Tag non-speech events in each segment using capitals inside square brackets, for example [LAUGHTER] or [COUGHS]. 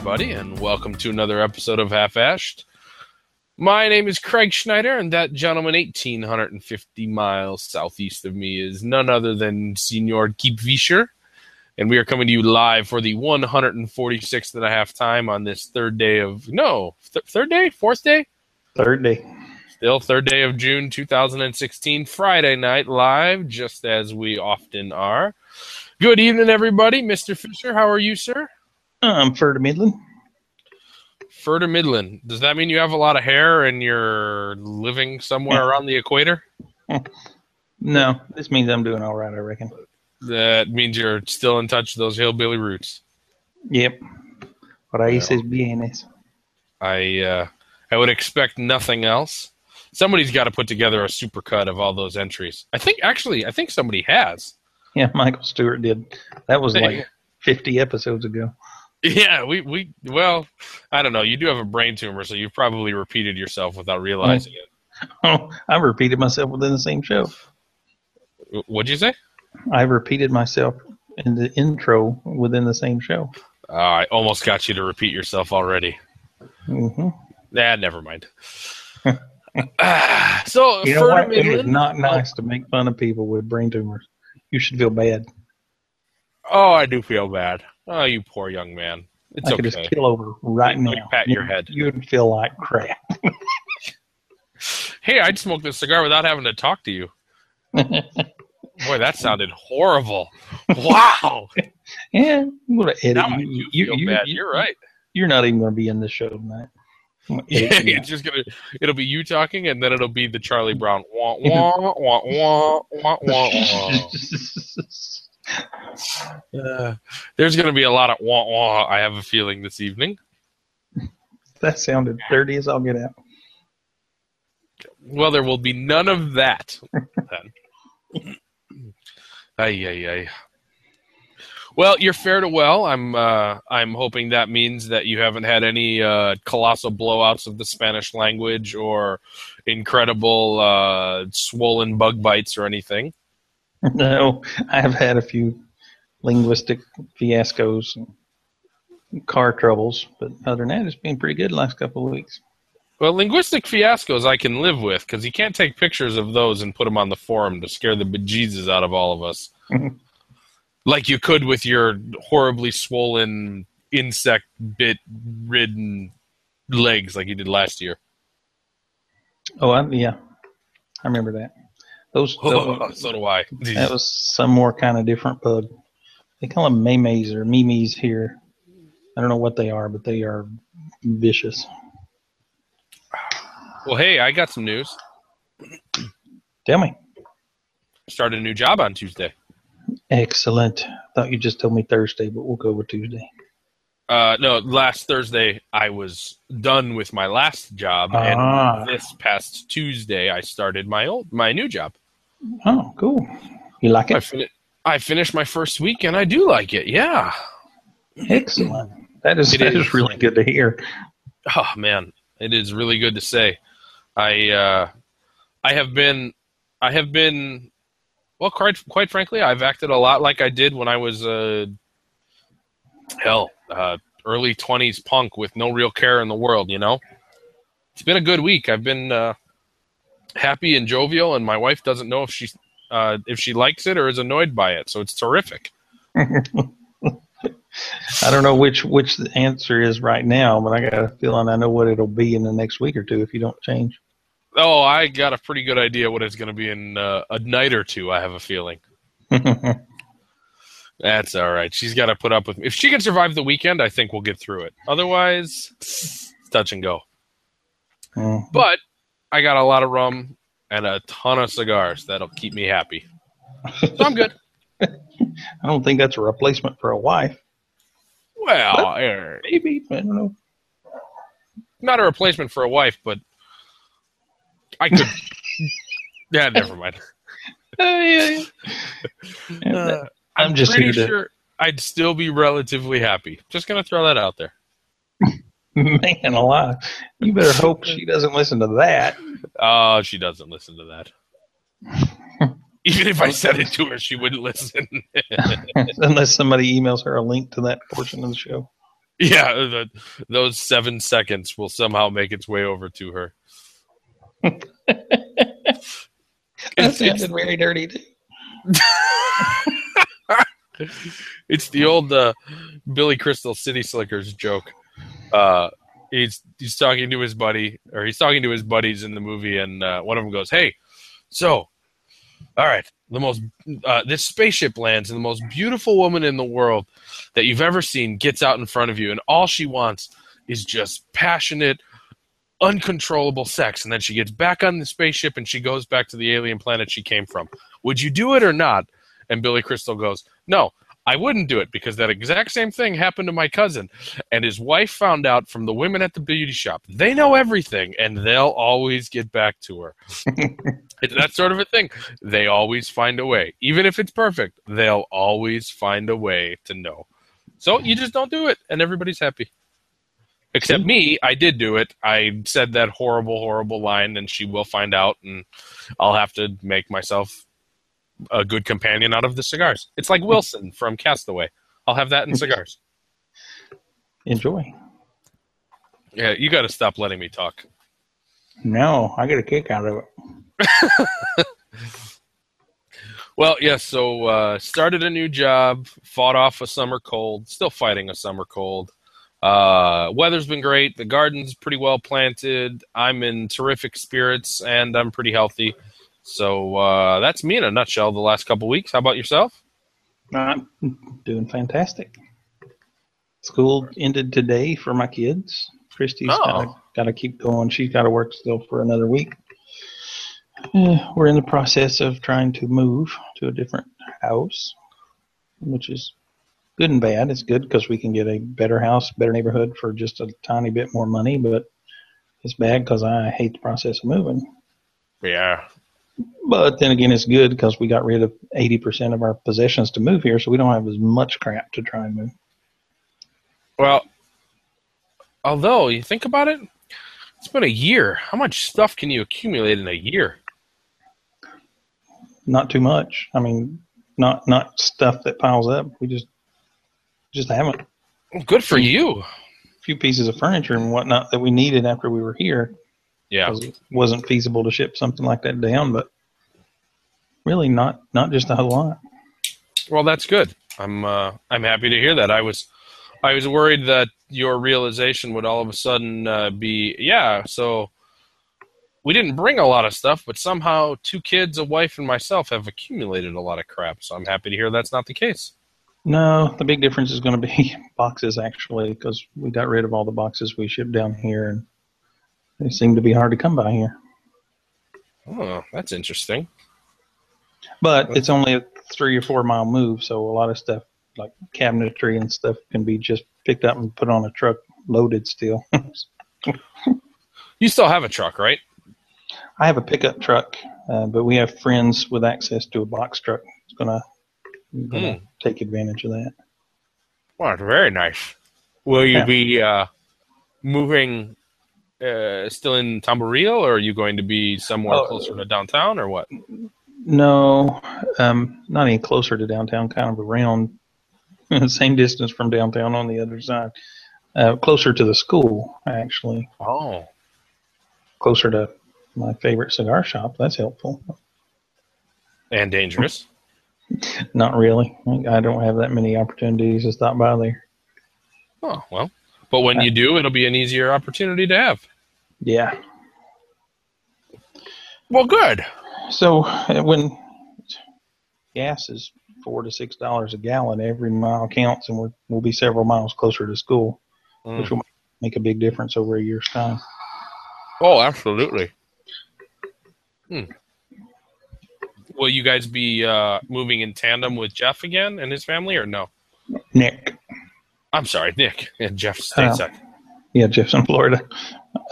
everybody, and welcome to another episode of Half Ashed. My name is Craig Schneider, and that gentleman 1,850 miles southeast of me is none other than Senor Keith Fisher. And we are coming to you live for the 146th and a half time on this third day of, no, th- third day? Fourth day? Third day. Still third day of June 2016, Friday night live, just as we often are. Good evening, everybody. Mr. Fisher, how are you, sir? I'm Fur to Midland. Fur to Midland. Does that mean you have a lot of hair and you're living somewhere around the equator? [LAUGHS] No, this means I'm doing all right, I reckon. That means you're still in touch with those hillbilly roots. Yep. Raíces bienes. I uh, I would expect nothing else. Somebody's got to put together a supercut of all those entries. I think actually, I think somebody has. Yeah, Michael Stewart did. That was like 50 episodes ago. Yeah, we we well, I don't know. You do have a brain tumor, so you've probably repeated yourself without realizing it. [LAUGHS] Oh, I repeated myself within the same show. What'd you say? I've repeated myself in the intro within the same show. Uh, I almost got you to repeat yourself already. hmm Nah, never mind. [LAUGHS] So, You know what? It is not nice to make fun of people with brain tumors. You should feel bad. Oh, I do feel bad. Oh, you poor young man. It's I could okay. just kill over right me now. pat your head. You would feel like crap. Hey, I'd smoke this cigar without having to talk to you. [LAUGHS] Boy, that sounded horrible. Wow. [LAUGHS] Yeah, I'm gonna edit. now you, you, feel you, bad. you- You're right. You're not even going to be in the show tonight. Yeah, [LAUGHS] you it's just gonna. It'll be you talking, and then it'll be the Charlie Brown. Wah wah wah wah wah wah. wah. [LAUGHS] Uh, there's gonna be a lot of wah wah. I have a feeling this evening. that sounded dirty as I'll get out. Well, there will be none of that then. [LAUGHS] ay, ay, ay. Well, you're fair to well. I'm uh, I'm hoping that means that you haven't had any uh, colossal blowouts of the Spanish language or incredible uh, swollen bug bites or anything. [LAUGHS] No, I have had a few linguistic fiascos, and car troubles, but other than that, it's been pretty good the last couple of weeks. Well, linguistic fiascos I can live with because you can't take pictures of those and put them on the forum to scare the bejesus out of all of us. Mm-hmm. like you could with your horribly swollen insect bit ridden legs like you did last year. Oh, I, yeah, I remember that. Those, oh, those [LAUGHS] so do I. that was some more kind of different bug. They call them maymays or mimes here. I don't know what they are, but they are vicious. Well, hey, I got some news. Tell me. Started a new job on Tuesday. Excellent. Thought you just told me Thursday, but we'll go with Tuesday. Uh, no, last Thursday I was done with my last job, Ah. and this past Tuesday I started my old my new job. Oh, cool. You like I, it? fin- I finished my first week, and I do like it. Yeah. Excellent. That is It that is. is really good to hear. Oh man, it is really good to say. I uh, I have been I have been well quite quite frankly I've acted a lot like I did when I was uh, hell uh, early twenties punk with no real care in the world. You know, it's been a good week. I've been uh, happy and jovial, and my wife doesn't know if she uh, if she likes it or is annoyed by it. So it's terrific. [LAUGHS] I don't know which which the answer is right now, but I got a feeling I know what it'll be in the next week or two if you don't change. Oh, I got a pretty good idea what it's going to be in uh, a night or two. I have a feeling. [LAUGHS] That's all right. She's got to put up with me. If she can survive the weekend, I think we'll get through it. Otherwise, it's touch and go. Mm. But I got a lot of rum and a ton of cigars that'll keep me happy. So I'm good. [LAUGHS] I don't think that's a replacement for a wife. Well, er, Maybe I don't know. not a replacement for a wife, but I could. [LAUGHS] yeah, never mind. Uh, [LAUGHS] yeah, yeah. Uh, I'm just pretty here to- sure I'd still be relatively happy. Just gonna throw that out there. [LAUGHS] Man alive. You better hope she doesn't listen to that. Oh, she doesn't listen to that. [LAUGHS] Even if I said it to her, she wouldn't listen. [LAUGHS] Unless somebody emails her a link to that portion of the show. Yeah, the, those seven seconds will somehow make its way over to her. that sounded very dirty too. [LAUGHS] it's the old uh, Billy Crystal City Slickers joke. Uh, he's he's talking to his buddy, or he's talking to his buddies in the movie, and uh, one of them goes, "Hey, so, all right, the most uh, this spaceship lands, and the most beautiful woman in the world that you've ever seen gets out in front of you, and all she wants is just passionate." Uncontrollable sex, and then she gets back on the spaceship and she goes back to the alien planet she came from. Would you do it or not? And Billy Crystal goes, No, I wouldn't do it because that exact same thing happened to my cousin. And his wife found out from the women at the beauty shop. They know everything and they'll always get back to her. [LAUGHS] it's that sort of a thing. They always find a way. Even if it's perfect, they'll always find a way to know. So you just don't do it and everybody's happy. Except me, I did do it. I said that horrible, horrible line, and she will find out, and I'll have to make myself a good companion out of the cigars. It's like Wilson [LAUGHS] from Castaway. I'll have that in cigars. Enjoy. Yeah, you got to stop letting me talk. No, I get a kick out of it. [LAUGHS] well, yes. Yeah, so uh, started a new job, fought off a summer cold, still fighting a summer cold. Uh, weather's been great. The garden's pretty well planted. I'm in terrific spirits, and I'm pretty healthy. So uh, that's me in a nutshell. The last couple weeks. How about yourself? I'm doing fantastic. School ended today for my kids. Christy's oh. got to keep going. She's got to work still for another week. Uh, we're in the process of trying to move to a different house, which is good and bad. It's good because we can get a better house, better neighborhood for just a tiny bit more money, but it's bad because I hate the process of moving. Yeah. But then again, it's good because we got rid of 80% of our possessions to move here, so we don't have as much crap to try and move. Well, although you think about it, it's been a year. How much stuff can you accumulate in a year? Not too much. I mean, not not stuff that piles up. We just just haven't. Well, good for you. A few pieces of furniture and whatnot that we needed after we were here. Yeah, it wasn't feasible to ship something like that down, but really not not just a lot. Well, that's good. I'm uh, I'm happy to hear that. I was I was worried that your realization would all of a sudden uh, be yeah. So we didn't bring a lot of stuff, but somehow two kids, a wife, and myself have accumulated a lot of crap. So I'm happy to hear that's not the case. No, the big difference is going to be [LAUGHS] boxes actually, because we got rid of all the boxes we shipped down here, and they seem to be hard to come by here. Oh, that's interesting. But it's only a three or four mile move, so a lot of stuff like cabinetry and stuff can be just picked up and put on a truck loaded still. you still have a truck, right? I have a pickup truck, uh, but we have friends with access to a box truck. It's gonna going to mm. take advantage of that. Well, very nice. Will you yeah. be uh, moving uh, still in Tamboril, or are you going to be somewhere oh, closer to downtown, or what? No, um, not any closer to downtown. Kind of around [LAUGHS] the same distance from downtown on the other side. Uh, closer to the school, actually. Oh, closer to my favorite cigar shop. That's helpful. And dangerous. [LAUGHS] Not really. I don't have that many opportunities to stop by there. Oh well, but when you do, it'll be an easier opportunity to have. Yeah. Well, good. So uh, when gas is four to six dollars a gallon, every mile counts, and we're, we'll be several miles closer to school, mm. which will make a big difference over a year's time. Oh, absolutely. Hmm will you guys be uh, moving in tandem with Jeff again and his family, or no? Nick. I'm sorry, Nick [LAUGHS] and Jeff stateside. Uh, yeah, Jeff's in Florida.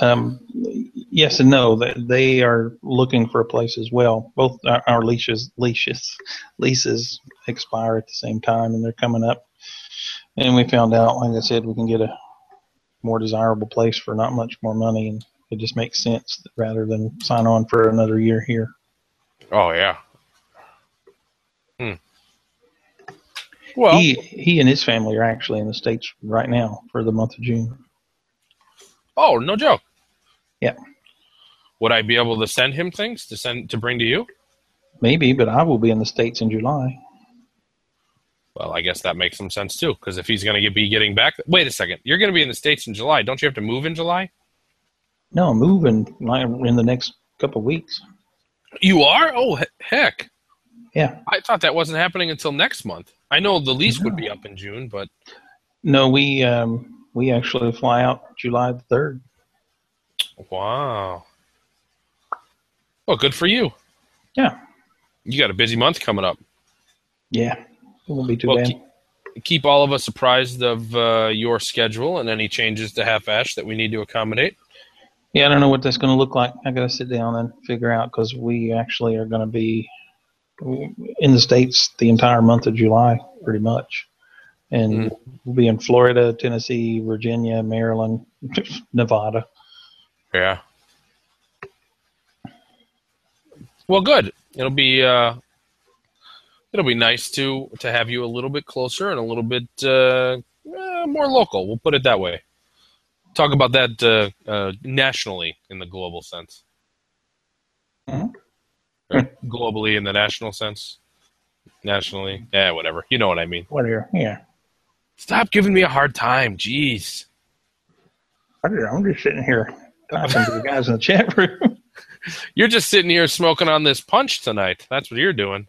Um, yes and no. They, they are looking for a place as well. Both our, our leases, leases, leases expire at the same time, and they're coming up. And we found out, like I said, we can get a more desirable place for not much more money, and it just makes sense rather than sign on for another year here. Oh yeah, Well, he he and his family are actually in the states right now for the month of June. Oh, no joke. Yeah. Would I be able to send him things to send to bring to you? Maybe, but I will be in the states in July. Well, I guess that makes some sense too, because if he's going to be getting back, wait a second, you're going to be in the states in July. Don't you have to move in July? No, I'm moving in the next couple weeks. You are? Oh, heck. Yeah. I thought that wasn't happening until next month. I know the lease no. would be up in June, but no, we um, we actually fly out July the third. Wow. Well, good for you. Yeah. You got a busy month coming up. Yeah, it won't be too well, bad. Keep, keep, all of us apprised of uh, your schedule and any changes to Half Ash that we need to accommodate. Yeah, I don't know what that's going to look like. I got to sit down and figure out because we actually are going to be in the states the entire month of July, pretty much, and mm. we'll be in Florida, Tennessee, Virginia, Maryland, [LAUGHS] Nevada. Yeah. Well, good. It'll be uh, it'll be nice to to have you a little bit closer and a little bit uh, eh, more local. We'll put it that way. Talk about that uh, uh nationally in the global sense. Mm-hmm globally in the national sense. Nationally, yeah, whatever. You know what I mean. Whatever. Yeah. Stop giving me a hard time. Jeez. I'm just sitting here talking to the guys in the chat room. [LAUGHS] You're just sitting here smoking on this punch tonight. That's what you're doing.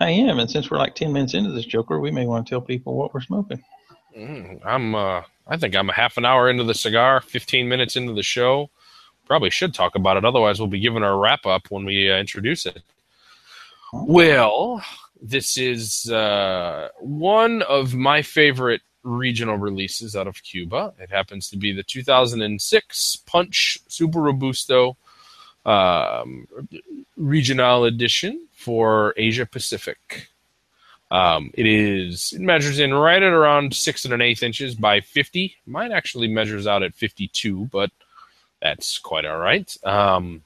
I am, and since we're like ten minutes into this Joker, we may want to tell people what we're smoking. Mm, I'm. uh I think I'm a half an hour into the cigar, fifteen minutes into the show probably should talk about it. Otherwise, we'll be giving our wrap up when we uh, introduce it. Well, this is uh, one of my favorite regional releases out of Cuba. It happens to be the 2006 Punch Super Robusto um, Regional Edition for Asia Pacific. Um, it is it measures in right at around six and an eighth inches by 50. Mine actually measures out at 52, but that's quite all right. Um,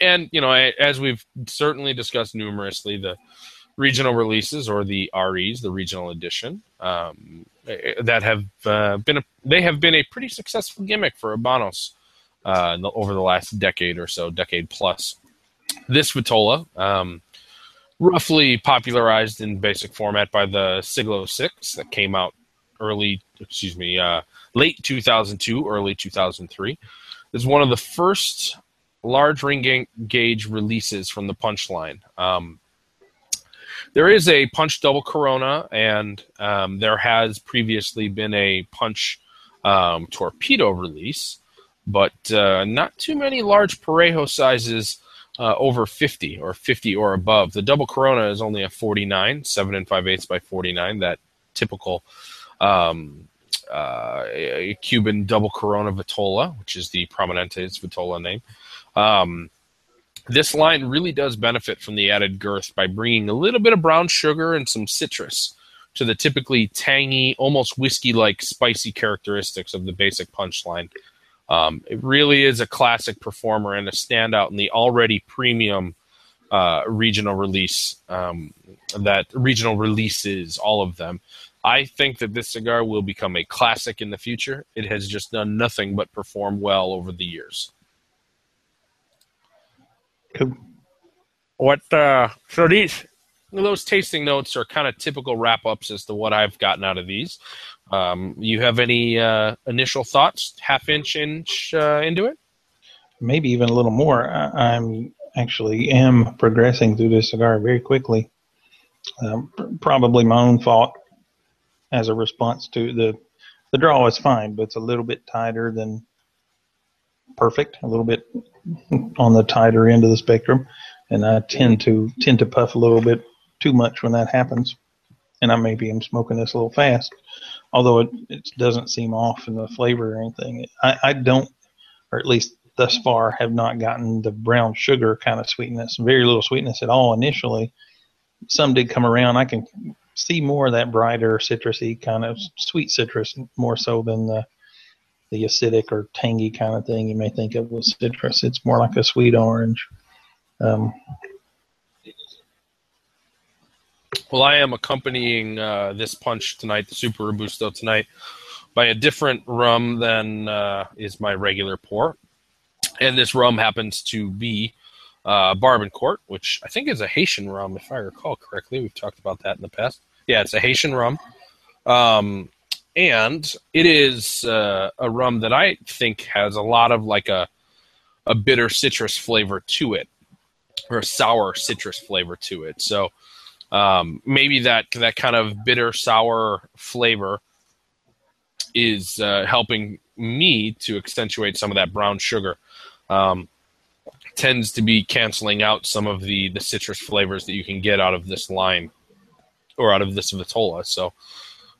and you know, as we've certainly discussed numerously, the regional releases or the REs, the regional edition, um, that have uh, been a, they have been a pretty successful gimmick for Habanos uh, over the last decade or so, decade plus. This Vitola, um, roughly popularized in basic format by the Siglo Six that came out early, excuse me, uh, late 2002, early 2003 is one of the first large ring gauge releases from the Punchline. Um, there is a Punch Double Corona, and um, there has previously been a Punch um, Torpedo release, but uh, not too many large Parejo sizes uh, over 50 or 50 or above. The Double Corona is only a 49, 7 and 5 eighths by 49, that typical um, uh, Cuban double Corona Vitola, which is the Prominente's Vitola name. Um, this line really does benefit from the added girth by bringing a little bit of brown sugar and some citrus to the typically tangy, almost whiskey like spicy characteristics of the basic punchline. Um, it really is a classic performer and a standout in the already premium uh, regional release um, that regional releases, all of them. I think that this cigar will become a classic in the future. It has just done nothing but perform well over the years. Cool. What uh so these those tasting notes are kind of typical wrap ups as to what I've gotten out of these. Um, you have any uh, initial thoughts, half inch inch uh, into it? Maybe even a little more. I, am actually am progressing through this cigar very quickly. Um, probably my own fault as a response to the the draw is fine, but it's a little bit tighter than perfect, a little bit on the tighter end of the spectrum, and I tend to tend to puff a little bit too much when that happens. And I maybe am smoking this a little fast, although it, it doesn't seem off in the flavor or anything. I, I don't, or at least thus far, have not gotten the brown sugar kind of sweetness. Very little sweetness at all initially. Some did come around. I can see more of that brighter citrusy kind of sweet citrus more so than the the acidic or tangy kind of thing you may think of with citrus. It's more like a sweet orange. Um, Well, I am accompanying uh, this punch tonight, the Super Robusto tonight, by a different rum than uh, is my regular pour. And this rum happens to be uh, Barbancourt, which I think is a Haitian rum, if I recall correctly. We've talked about that in the past. Yeah, it's a Haitian rum. Um, and it is uh, a rum that I think has a lot of like a, a bitter citrus flavor to it, or a sour citrus flavor to it. So um, maybe that that kind of bitter sour flavor is uh, helping me to accentuate some of that brown sugar. Um, tends to be canceling out some of the the citrus flavors that you can get out of this line or out of this vitola. So,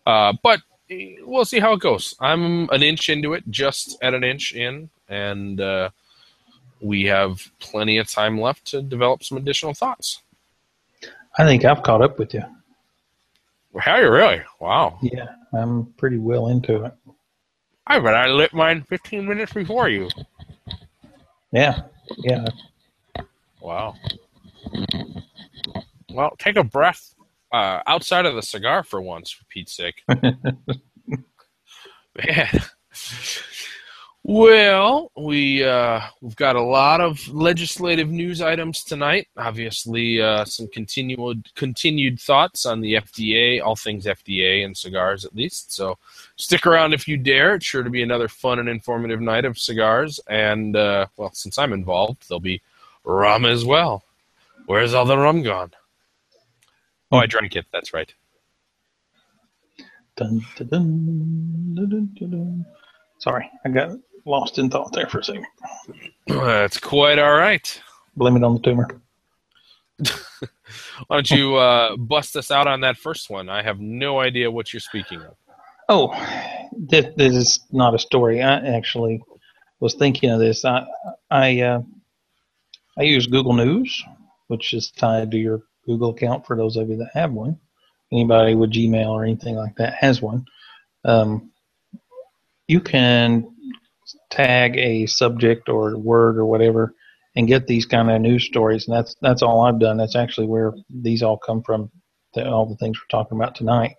uh, but we'll see how it goes. I'm an inch into it, just at an inch in, and uh, we have plenty of time left to develop some additional thoughts. I think I've caught up with you. How are you really? Wow. Yeah, I'm pretty well into it. I bet I lit mine 15 minutes before you. Yeah, yeah. Wow. Well, take a breath uh, outside of the cigar for once, for Pete's sake. [LAUGHS] Man. Well, we uh, we've got a lot of legislative news items tonight. Obviously, uh, some continued continued thoughts on the FDA, all things FDA and cigars, at least. So, stick around if you dare. It's sure to be another fun and informative night of cigars. And uh, well, since I'm involved, there'll be rum as well. Where's all the rum gone? Oh, I drank it. That's right. Dun, dun, dun, Sorry, I got lost in thought there for a second. That's quite all right. Blame it on the tumor. [LAUGHS] Why don't you uh, bust us out on that first one? I have no idea what you're speaking of. Oh, this, this is not a story. I actually was thinking of this. I I uh, I use Google News, which is tied to your Google account for those of you that have one. Anybody with Gmail or anything like that has one. Um, you can tag a subject or word or whatever and get these kind of news stories. And that's that's all I've done. That's actually where these all come from. The, all the things we're talking about tonight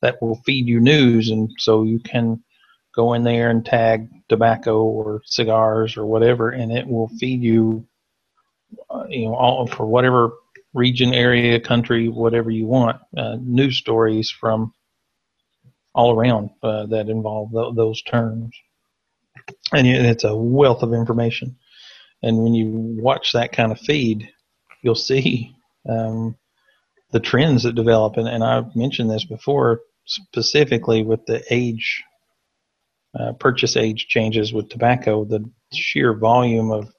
that will feed you news, and so you can go in there and tag tobacco or cigars or whatever, and it will feed you, uh, you know, all for whatever region, area, country, whatever you want, uh, news stories from all around uh, that involve th- those terms and it's a wealth of information. And when you watch that kind of feed, you'll see um, the trends that develop. And, and I've mentioned this before, specifically with the age, uh, purchase age changes with tobacco, the sheer volume of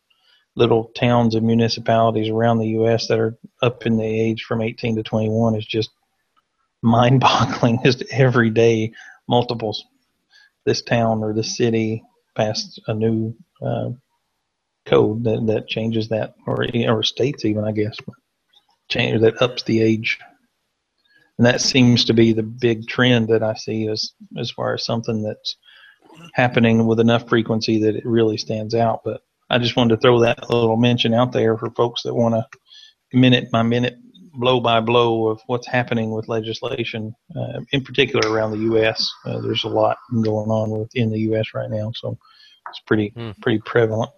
little towns and municipalities around the U.S. that are up in the age from 18 to 21 is just mind-boggling. [LAUGHS] Just every day, multiples. This town or this city passed a new uh, code that, that changes that, or or states even, I guess, change that ups the age. And that seems to be the big trend that I see as as far as something that's happening with enough frequency that it really stands out. But I just wanted to throw that little mention out there for folks that want to minute by minute, blow by blow of what's happening with legislation, uh, in particular around the U.S. Uh, there's a lot going on within the U.S. right now, so it's pretty hmm. pretty prevalent.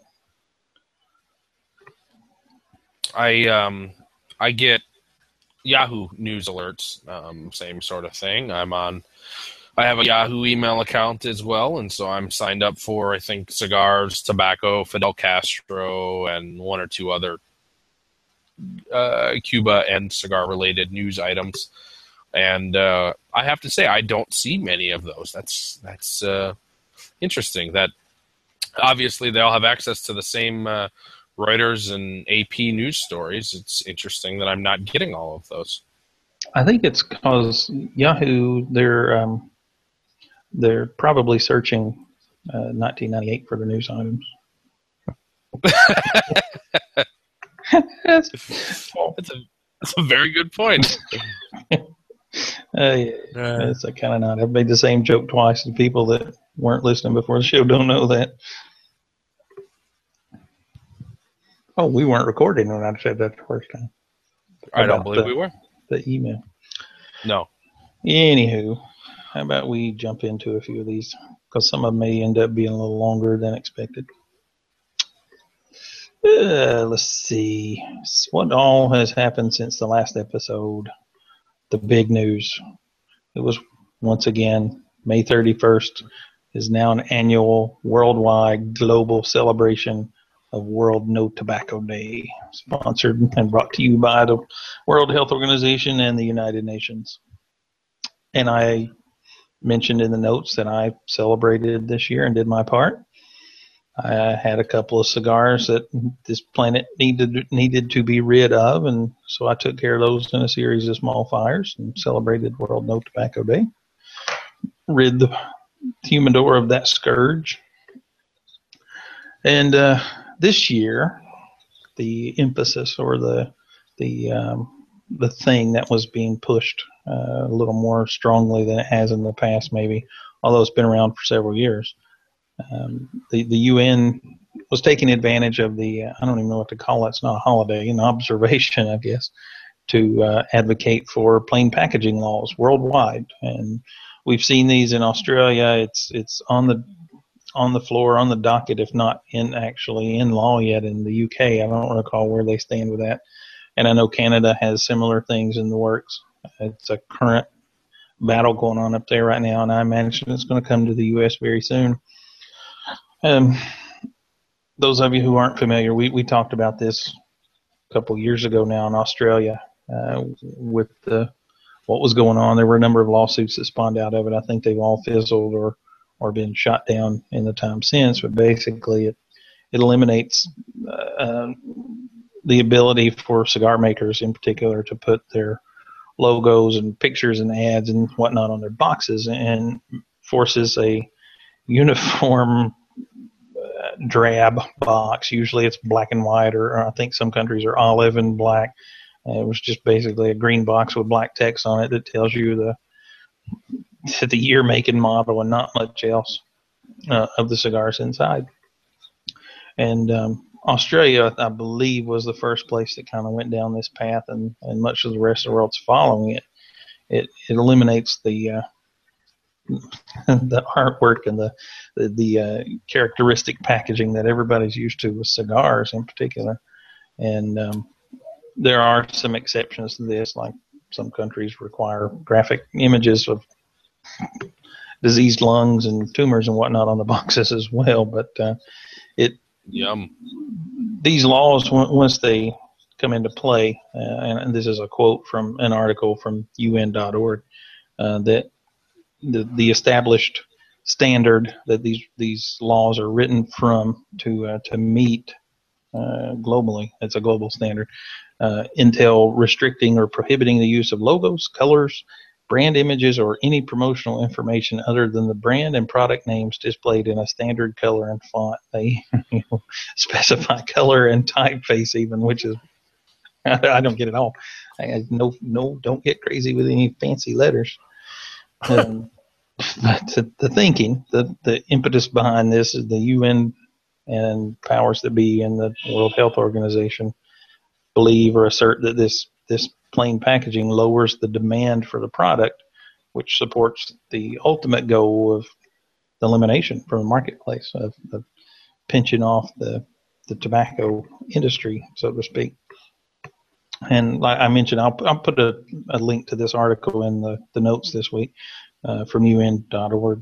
I um I get Yahoo news alerts, um, same sort of thing. I'm on. I have a Yahoo email account as well, and so I'm signed up for I think cigars, tobacco, Fidel Castro, and one or two other uh, Cuba and cigar related news items. And uh, I have to say, I don't see many of those. That's that's uh, interesting. That obviously they all have access to the same uh, Reuters and AP news stories. It's interesting that I'm not getting all of those. I think it's because Yahoo they're um, they're probably searching uh, 1998 for the news items. that's, [LAUGHS] that's, a, that's a very good point. [LAUGHS] uh, yeah, uh, it's kind of not. I've made the same joke twice, and people that weren't listening before the show don't know that. Oh, we weren't recording when I said that the first time. I don't believe the, we were. the email. No. Anywho, how about we jump into a few of these because some of them may end up being a little longer than expected. Uh, let's see. What all has happened since the last episode? The big news. It was once again May 31st is now an annual worldwide global celebration of World No Tobacco Day, sponsored and brought to you by the World Health Organization and the United Nations. And I mentioned in the notes that I celebrated this year and did my part. I had a couple of cigars that this planet needed needed to be rid of, and so I took care of those in a series of small fires and celebrated World No Tobacco Day. Rid the humidor of that scourge. And uh, this year, the emphasis or the the um, the thing that was being pushed a little more strongly than it has in the past, maybe, although it's been around for several years. Um, the the UN was taking advantage of the uh, I don't even know what to call it. It's not a holiday, an observation, I guess, to uh, advocate for plain packaging laws worldwide. And we've seen these in Australia. It's it's on the on the floor on the docket, if not in actually in law yet in the UK. I don't recall where they stand with that. And I know Canada has similar things in the works. It's a current battle going on up there right now, and I imagine it's going to come to the U.S. very soon. Um, those of you who aren't familiar, we, we talked about this a couple years ago now in Australia uh, with the what was going on. There were a number of lawsuits that spawned out of it. I think they've all fizzled or or been shot down in the time since. But basically, it it eliminates uh, the ability for cigar makers, in particular, to put their logos and pictures and ads and whatnot on their boxes, and forces a uniform uh, drab box. Usually, it's black and white, or, or I think some countries are olive and black. Uh, it was just basically a green box with black text on it that tells you the [LAUGHS] the year, make, and model, and not much else uh, of the cigars inside. And um, Australia, I believe, was the first place that kind of went down this path, and, and much of the rest of the world's following it. It it eliminates the uh, [LAUGHS] the artwork and the the, the uh, characteristic packaging that everybody's used to with cigars, in particular. And um, there are some exceptions to this, like some countries require graphic images of diseased lungs and tumors and whatnot on the [LAUGHS] boxes as well. But uh, yum these laws once they come into play, uh, and, this is a quote from an article from UN.org uh, that the the established standard that these these laws are written from to uh, to meet uh, globally. It's a global standard. Uh, entail restricting or prohibiting the use of logos, colors, brand images, or any promotional information other than the brand and product names displayed in a standard color and font. They [LAUGHS] you know, specify color and typeface even, which is [LAUGHS] I don't get it all. I, no, no, don't get crazy with any fancy letters. [LAUGHS] Um, but the, the thinking, the the impetus behind this is the UN and powers that be in the World Health Organization believe or assert that this this plain packaging lowers the demand for the product, which supports the ultimate goal of the elimination from the marketplace of, of pinching off the the tobacco industry, so to speak. And like I mentioned, I'll, I'll put a, a link to this article in the, the notes this week uh, from UN.org.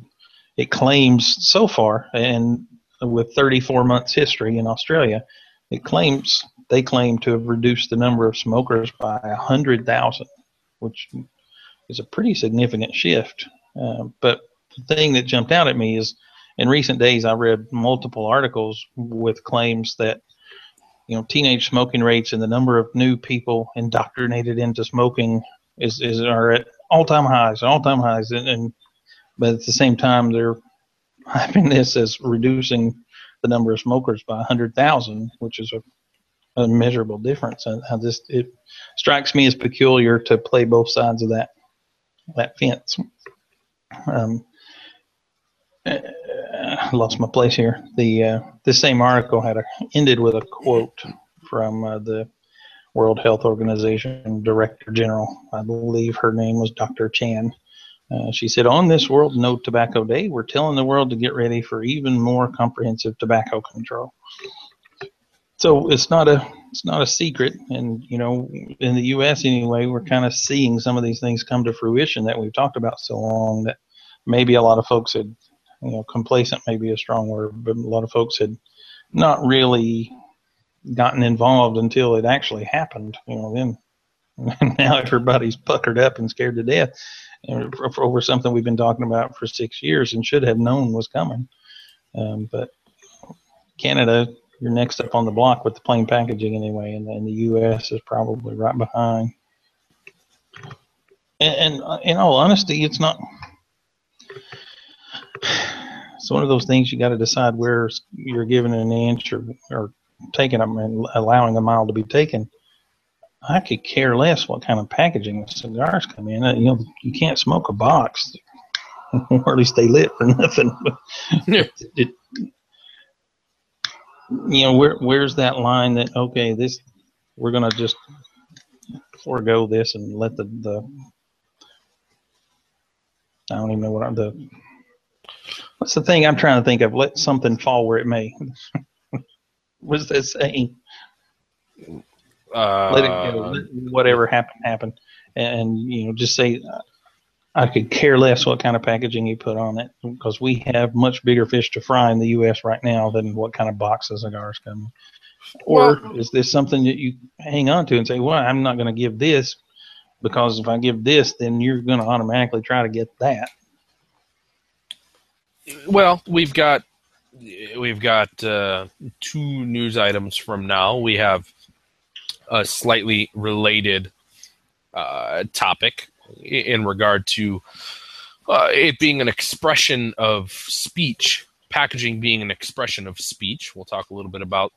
It claims so far, and with 34 months history in Australia, it claims they claim to have reduced the number of smokers by 100,000, which is a pretty significant shift. Uh, but the thing that jumped out at me is in recent days, I read multiple articles with claims that you know teenage smoking rates and the number of new people indoctrinated into smoking is, is are at all time highs, all time highs, and, and but at the same time they're [LAUGHS] having this as reducing the number of smokers by 100,000, which is a a measurable difference. And I just it strikes me as peculiar to play both sides of that that fence. Um, uh, I lost my place here. The uh, this same article had a, ended with a quote from uh, the World Health Organization Director General. I believe her name was Dr. Chan. Uh, she said, On this World No Tobacco Day, we're telling the world to get ready for even more comprehensive tobacco control. So it's not a it's not a secret, and you know, in the U.S. anyway, we're kind of seeing some of these things come to fruition that we've talked about so long that maybe a lot of folks had, you know, complacent may be a strong word, but a lot of folks had not really gotten involved until it actually happened. You know, then [LAUGHS] now everybody's puckered up and scared to death over something we've been talking about for six years and should have known was coming. Um, but Canada, you're next up on the block with the plain packaging anyway, and, and the U.S. is probably right behind. And, and uh, in all honesty, it's not. It's one of those things you got to decide where you're giving an inch or, or taking them and allowing a mile to be taken. I could care less what kind of packaging the cigars come in. You know, you can't smoke a box, [LAUGHS] or at least they lit for [LAUGHS] nothing. it, it, you know, where where's that line that okay, this we're gonna just forego this and let the the I don't even know what I'm, the what's the thing I'm trying to think of. Let something fall where it may. [LAUGHS] what's that saying? Uh, let it go. Let whatever happened, happen. And, you know, just say, I could care less what kind of packaging you put on it because we have much bigger fish to fry in the U.S. right now than what kind of boxes cigars come. Or well, is this something that you hang on to and say, well, I'm not going to give this because if I give this, then you're going to automatically try to get that. Well, we've got we've got uh, two news items from now. We have a slightly related uh, topic in regard to uh, it being an expression of speech, packaging being an expression of speech. We'll talk a little bit about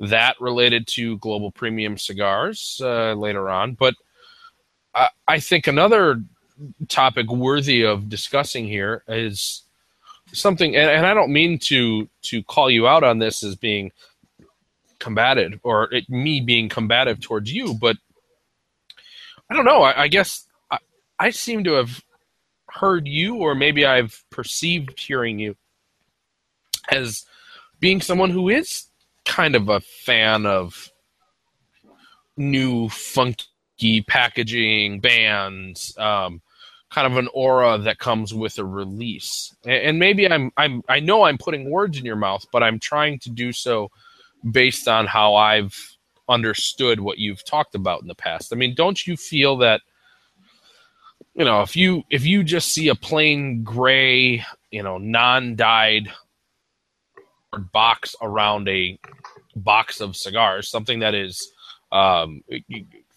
that related to global premium cigars uh, later on. But I, I think another topic worthy of discussing here is something, and, and I don't mean to to call you out on this as being combative or it, me being combative towards you, but I don't know. I, I guess I, seem to have heard you, or maybe I've perceived hearing you as being someone who is kind of a fan of new funky packaging bands um, kind of an aura that comes with a release and, maybe I'm, I'm i know i'm putting words in your mouth but i'm trying to do so based on how I've understood what you've talked about in the past. I mean, don't you feel that you know, if you if you just see a plain gray, you know, non-dyed box around a box of cigars, something that is um,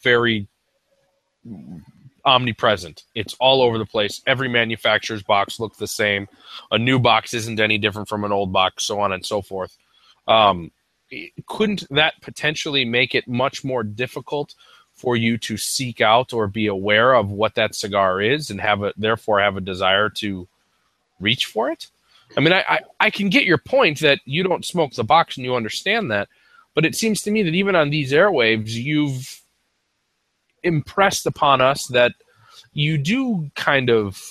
very omnipresent. It's all over the place. Every manufacturer's box looks the same. A new box isn't any different from an old box, so on and so forth. Um, couldn't that potentially make it much more difficult for you to seek out or be aware of what that cigar is and have a therefore have a desire to reach for it? I mean, I, I, I can get your point that you don't smoke the box and you understand that, but it seems to me that even on these airwaves, you've impressed upon us that you do kind of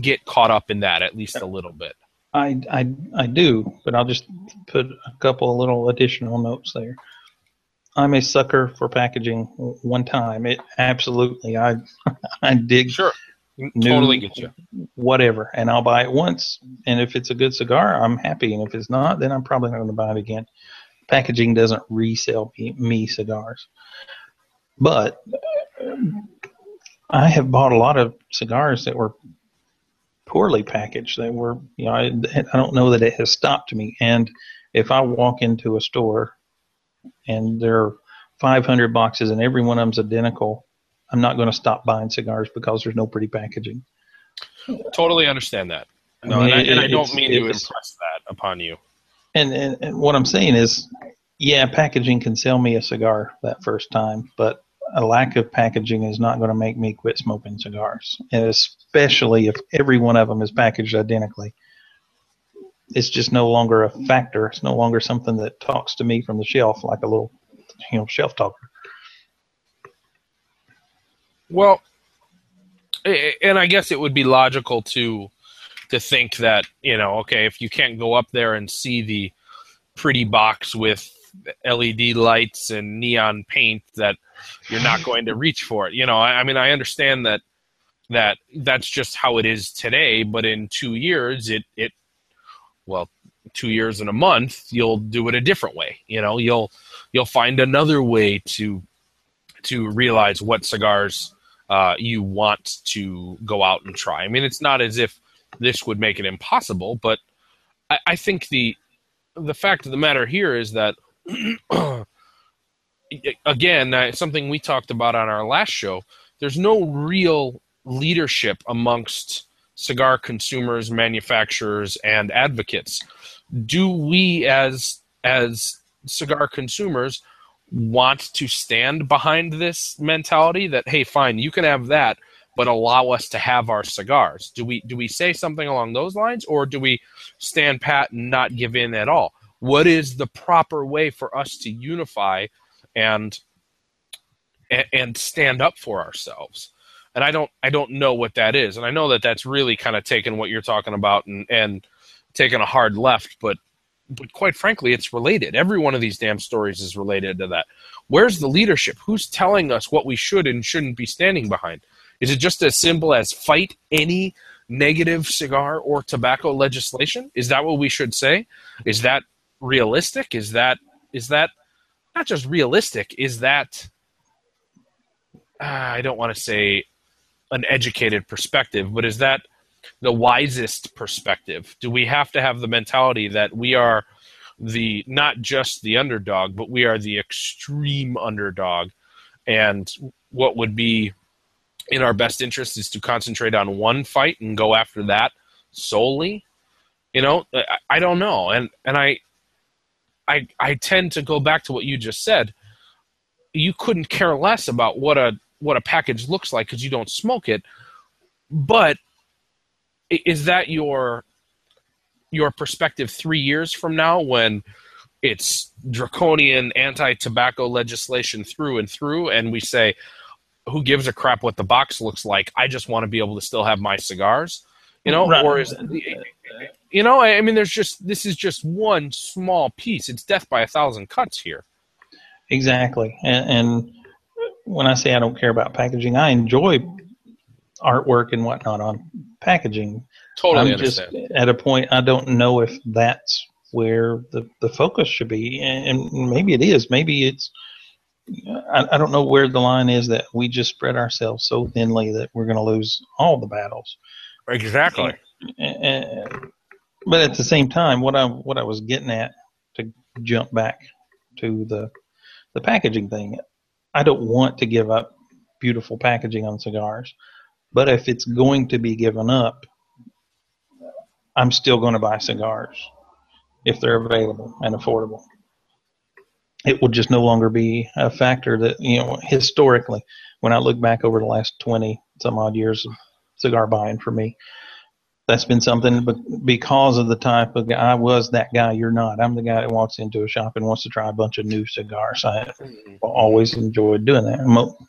get caught up in that at least a little bit. I, I, I do, but I'll just put a couple of little additional notes there. I'm a sucker for packaging. One time, it absolutely I [LAUGHS] I dig sure totally get you whatever, and I'll buy it once, and if it's a good cigar, I'm happy, and if it's not, then I'm probably not going to buy it again. Packaging doesn't resell me, me cigars, but I have bought a lot of cigars that were poorly packaged. They were, you know, I, I don't know that it has stopped me. And if I walk into a store and there are 500 boxes and every one of them's identical, I'm not going to stop buying cigars because there's no pretty packaging. Totally understand that. No, I mean, and, I, and I don't mean to impress that upon you. And, and, and what I'm saying is, yeah, packaging can sell me a cigar that first time, but a lack of packaging is not going to make me quit smoking cigars, and especially if every one of them is packaged identically. It's just no longer a factor. It's no longer something that talks to me from the shelf like a little, you know, shelf talker. Well, and I guess it would be logical to to think that you know, okay, if you can't go up there and see the pretty box with LED lights and neon paint, that you're not going to reach for it. You know, I, I mean, I understand that that that's just how it is today, but in two years, it it well, two years and a month, you'll do it a different way. You know, you'll you'll find another way to to realize what cigars uh, you want to go out and try. I mean, it's not as if this would make it impossible, but I, I think the the fact of the matter here is that [CLEARS THROAT] again, something we talked about on our last show. There's no real leadership amongst cigar consumers, manufacturers, and advocates. Do we, as as cigar consumers, want to stand behind this mentality that hey, fine, you can have that, but allow us to have our cigars? Do we do we say something along those lines, or do we stand pat and not give in at all? What is the proper way for us to unify and and stand up for ourselves? And I don't I don't know what that is, and I know that that's really kind of taken what you're talking about and and taken a hard left, but but quite frankly, it's related. Every one of these damn stories is related to that. Where's the leadership? Who's telling us what we should and shouldn't be standing behind? Is it just as simple as fight any negative cigar or tobacco legislation? Is that what we should say? Is that realistic? Is that is that not just realistic? Is that uh, I don't want to say an educated perspective, but is that the wisest perspective? Do we have to have the mentality that we are the not just the underdog, but we are the extreme underdog, and what would be in our best interest is to concentrate on one fight and go after that solely? You know, I, I don't know, and and I, I I tend to go back to what you just said. You couldn't care less about what a what a package looks like because you don't smoke it, but is that your your perspective three years from now when it's draconian anti-tobacco legislation through and through and we say who gives a crap what the box looks like? I just want to be able to still have my cigars you know? Right. or is you know i mean there's just this is just one small piece. It's death by a thousand cuts here. Exactly. And, and when i say i don't care about packaging i enjoy artwork and whatnot on packaging. Totally I'm understand. just at a point I don't know if that's where the, the focus should be, and, and maybe it is. Maybe it's. I, I don't know where the line is that we just spread ourselves so thinly that we're going to lose all the battles. Exactly. And, and, but at the same time, what I what I was getting at to jump back to the the packaging thing, I don't want to give up beautiful packaging on cigars. But if it's going to be given up, I'm still going to buy cigars if they're available and affordable. It will just no longer be a factor that, you know, historically, when I look back over the last 20 some odd years of cigar buying for me, that's been something but because of the type of guy I was that guy you're not. I'm the guy that walks into a shop and wants to try a bunch of new cigars. I mm-hmm. always enjoyed doing that.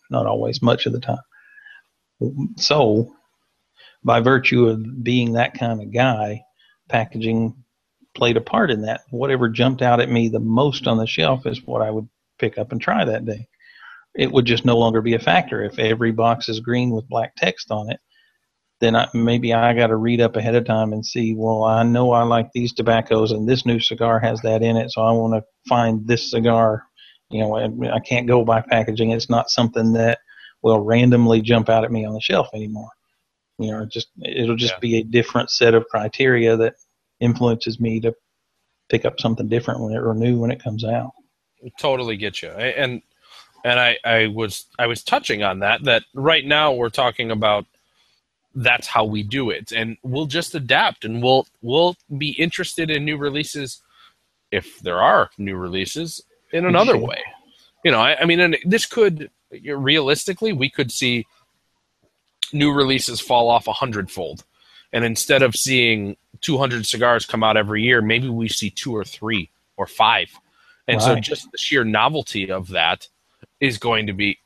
Not always, much of the time. So, by virtue of being that kind of guy, packaging played a part in that. Whatever jumped out at me the most on the shelf is what I would pick up and try that day. It would just no longer be a factor. If every box is green with black text on it, then I, maybe I got to read up ahead of time and see, well, I know I like these tobaccos and this new cigar has that in it, so I want to find this cigar. You know, I, I can't go by packaging. It's not something that will randomly jump out at me on the shelf anymore. You know, just it'll just yeah. be a different set of criteria that influences me to pick up something different when it or new when it comes out. Totally get you, and and I I was I was touching on that that right now we're talking about that's how we do it and we'll just adapt and we'll we'll be interested in new releases if there are new releases in another [LAUGHS] way you know i, I mean and this could realistically, we could see new releases fall off a hundredfold. And instead of seeing 200 cigars come out every year, maybe we see two or three or five. And right. so just the sheer novelty of that is going to be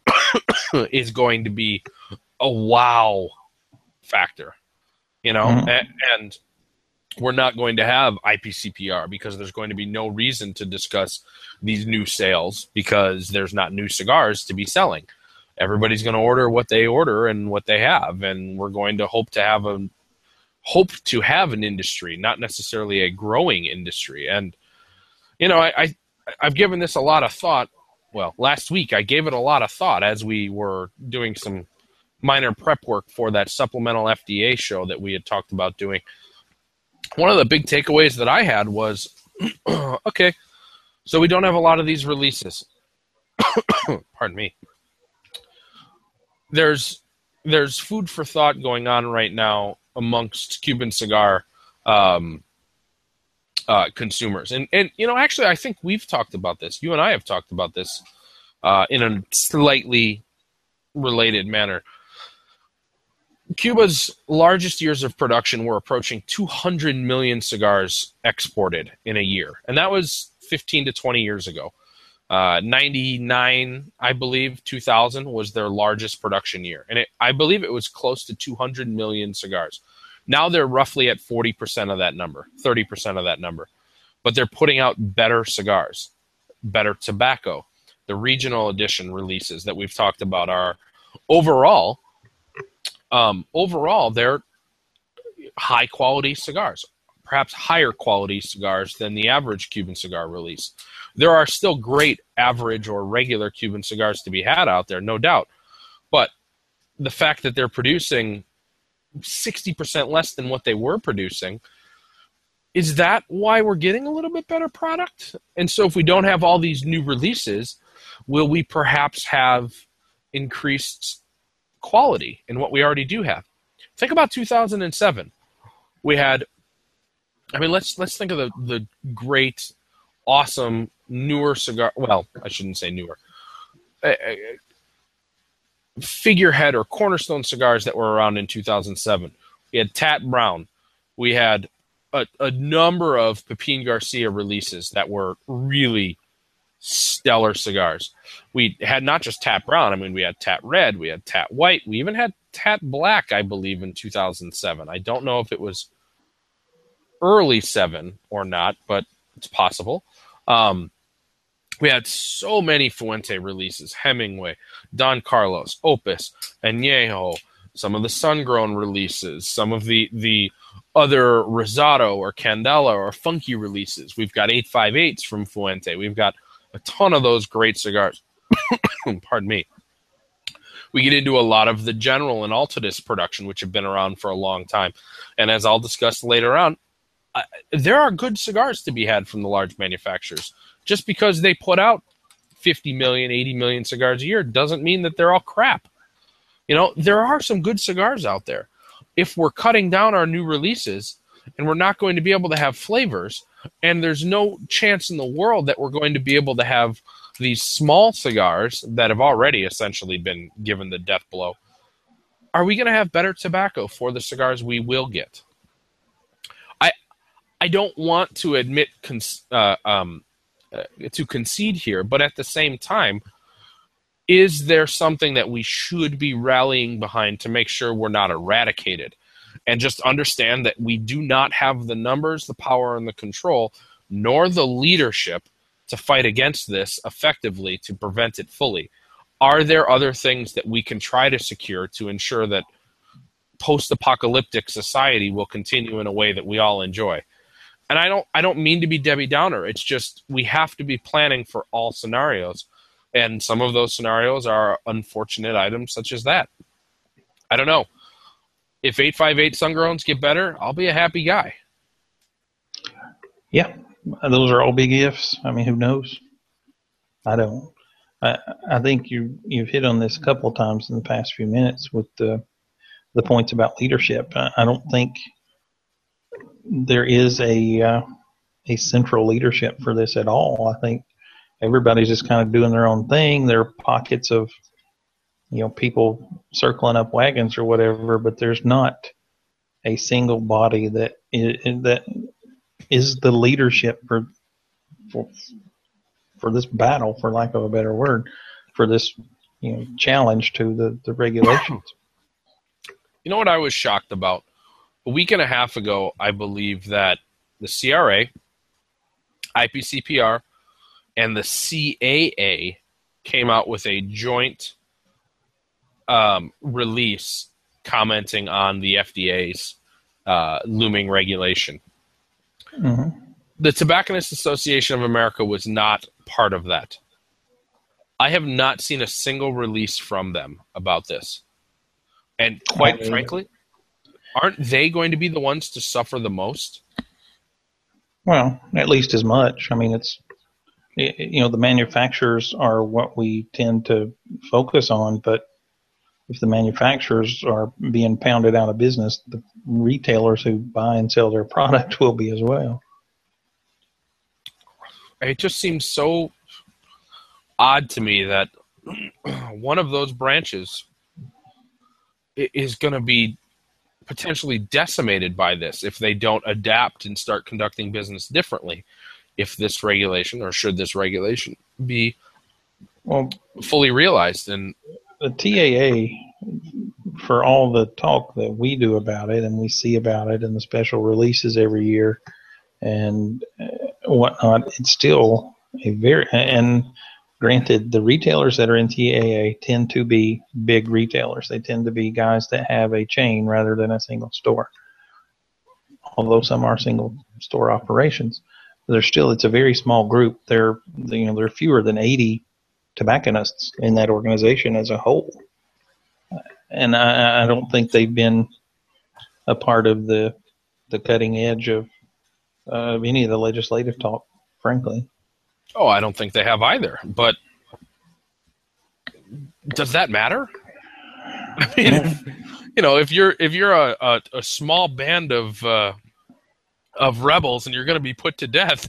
[COUGHS] is going to be a wow factor, you know, mm-hmm. and, and we're not going to have IPCPR because there's going to be no reason to discuss these new sales because there's not new cigars to be selling. Everybody's going to order what they order and what they have, and we're going to hope to have a hope to have an industry, not necessarily a growing industry. And you know, I, I I've given this a lot of thought. Well, last week I gave it a lot of thought as we were doing some minor prep work for that supplemental FDA show that we had talked about doing. One of the big takeaways that I had was [CLEARS THROAT] okay, so we don't have a lot of these releases. [COUGHS] Pardon me. There's there's food for thought going on right now amongst Cuban cigar um, uh, consumers, and and you know actually I think we've talked about this. You and I have talked about this uh, in a slightly related manner. Cuba's largest years of production were approaching 200 million cigars exported in a year, and that was 15 to 20 years ago. Uh, 99, I believe, 2000 was their largest production year, and it, I believe it was close to 200 million cigars. Now they're roughly at 40% of that number, 30% of that number, but they're putting out better cigars, better tobacco. The regional edition releases that we've talked about are overall um, overall, they're high quality cigars, perhaps higher quality cigars than the average Cuban cigar release. There are still great average or regular Cuban cigars to be had out there, no doubt. But the fact that they're producing 60% less than what they were producing, is that why we're getting a little bit better product? And so if we don't have all these new releases, will we perhaps have increased quality in what we already do have. Think about 2007. We had, I mean, let's let's think of the the great, awesome newer cigar. Well, I shouldn't say newer. Uh, figurehead or cornerstone cigars that were around in 2007. We had Tat Brown. We had a, a number of Pepin Garcia releases that were really stellar cigars. We had not just Tat Brown. I mean, we had Tat Red, we had Tat White, we even had Tat Black, I believe, in 2007. I don't know if it was early seven or not, but it's possible. Um, we had so many Fuente releases Hemingway, Don Carlos, Opus, Añejo, some of the sun-grown releases, some of the the other Rosado or Candela or funky releases. We've got 858s from Fuente. We've got a ton of those great cigars. [COUGHS] Pardon me. We get into a lot of the General and Altadis production, which have been around for a long time. And as I'll discuss later on, there are good cigars to be had from the large manufacturers. Just because they put out 50 million, 80 million cigars a year doesn't mean that they're all crap. You know, there are some good cigars out there. If we're cutting down our new releases and we're not going to be able to have flavors, and there's no chance in the world that we're going to be able to have these small cigars that have already essentially been given the death blow. Are we going to have better tobacco for the cigars we will get? I I don't want to admit uh, um, uh, to concede here, but at the same time, is there something that we should be rallying behind to make sure we're not eradicated? and just understand that we do not have the numbers, the power, and the control, nor the leadership to fight against this effectively to prevent it fully. Are there other things that we can try to secure to ensure that post apocalyptic society will continue in a way that we all enjoy? And I don't I don't mean to be Debbie Downer. It's just we have to be planning for all scenarios. And some of those scenarios are unfortunate items such as that. I don't know if 858 Sungrowns get better, I'll be a happy guy. Yeah, those are all big ifs. I mean, who knows? I don't. I, I think you you've hit on this a couple of times in the past few minutes with the the points about leadership. I, I don't think there is a uh, a central leadership for this at all. I think everybody's just kind of doing their own thing. There are pockets of you know people circling up wagons or whatever, but there's not a single body that is, that is the leadership for for for this battle, for lack of a better word, for this you know challenge to the the regulations. [CLEARS THROAT] You know what I was shocked about? A week and a half ago, I believe that the CRA, IPCPR, and the CAA came out with a joint um, release commenting on the FDA's uh, looming regulation. Mm-hmm. The Tobacconists Association of America was not part of that. I have not seen a single release from them about this. And quite frankly, aren't they going to be the ones to suffer the most? Well, at least as much. I mean, it's you know the manufacturers are what we tend to focus on, but if the manufacturers are being pounded out of business, the retailers who buy and sell their product [LAUGHS] will be as well. It just seems so odd to me that [CLEARS THROAT] one of those branches is going to be potentially decimated by this if they don't adapt and start conducting business differently. If this regulation, or should this regulation be well, fully realized, and the TAA, for all the talk that we do about it and we see about it and the special releases every year and uh, whatnot, it's still a very and Granted, the retailers that are in TAA tend to be big retailers. They tend to be guys that have a chain rather than a single store. Although some are single store operations, they're still it's a very small group. They're you know there are fewer than 80 tobacconists in that organization as a whole, and I, I don't think they've been a part of the the cutting edge of uh, any of the legislative talk, frankly. Oh, I don't think they have either. But does that matter? [LAUGHS] I mean, you know, if you're if you're a, a, a small band of uh, of rebels and you're going to be put to death,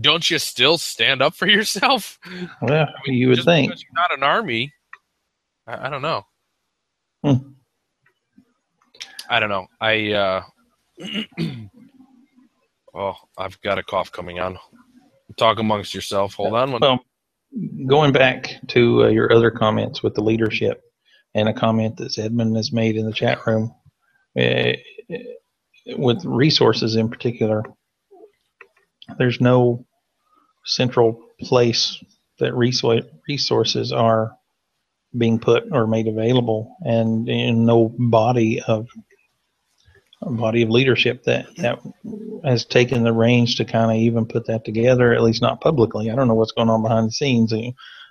don't you still stand up for yourself? Well, I mean, you would think you're not an army. I, I don't know. Hmm. I don't know. I uh, [CLEARS THROAT] oh, I've got a cough coming on talk amongst yourself. Hold on. One. Well, going back to uh, your other comments with the leadership and a comment that Edmund has made in the chat room uh, with resources in particular, there's no central place that resources are being put or made available and in no body of body of leadership that that has taken the reins to kind of even put that together, at least not publicly. I don't know what's going on behind the scenes.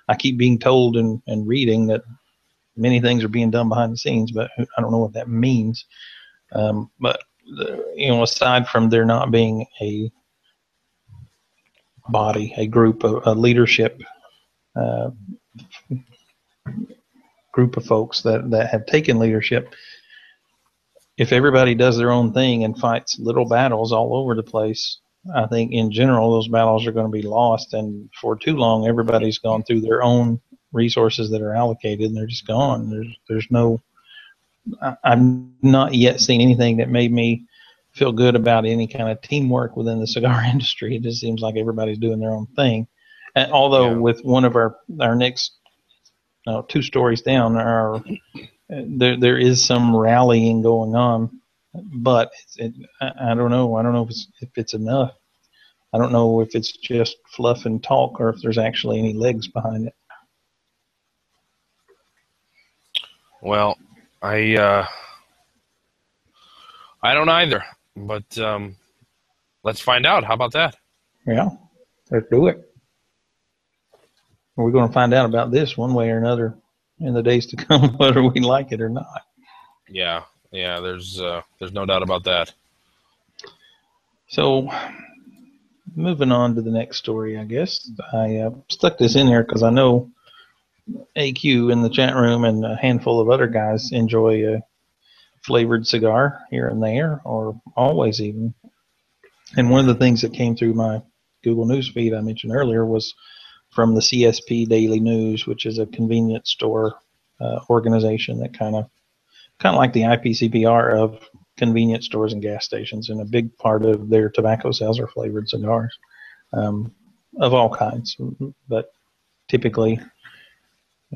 I keep being told and, and reading that many things are being done behind the scenes, but I don't know what that means. Um, but the, you know, aside from there not being a body, a group, a, a leadership uh, group of folks that that have taken leadership if everybody does their own thing and fights little battles all over the place, I think in general those battles are going to be lost. And for too long, everybody's gone through their own resources that are allocated, and they're just gone. There's there's no. I, I've not yet seen anything that made me feel good about any kind of teamwork within the cigar [LAUGHS] industry. It just seems like everybody's doing their own thing. And although yeah. with one of our our next no, two stories down, our there there is some rallying going on, but it, I, I don't know. I don't know if it's, if it's enough. I don't know if it's just fluff and talk or if there's actually any legs behind it. Well, I uh, I don't either, but um, let's find out. How about that? Yeah, let's do it. We're going to find out about this one way or another in the days to come, [LAUGHS] whether we like it or not. Yeah, yeah. There's uh, there's no doubt about that. So, moving on to the next story, I guess I uh, stuck this in here because I know AQ in the chat room and a handful of other guys enjoy a flavored cigar here and there, or always even. And one of the things that came through my Google News feed I mentioned earlier was from the CSP Daily News, which is a convenience store uh, organization that kind of kind of like the IPCPR of convenience stores and gas stations, and a big part of their tobacco sales are flavored cigars um, of all kinds, but typically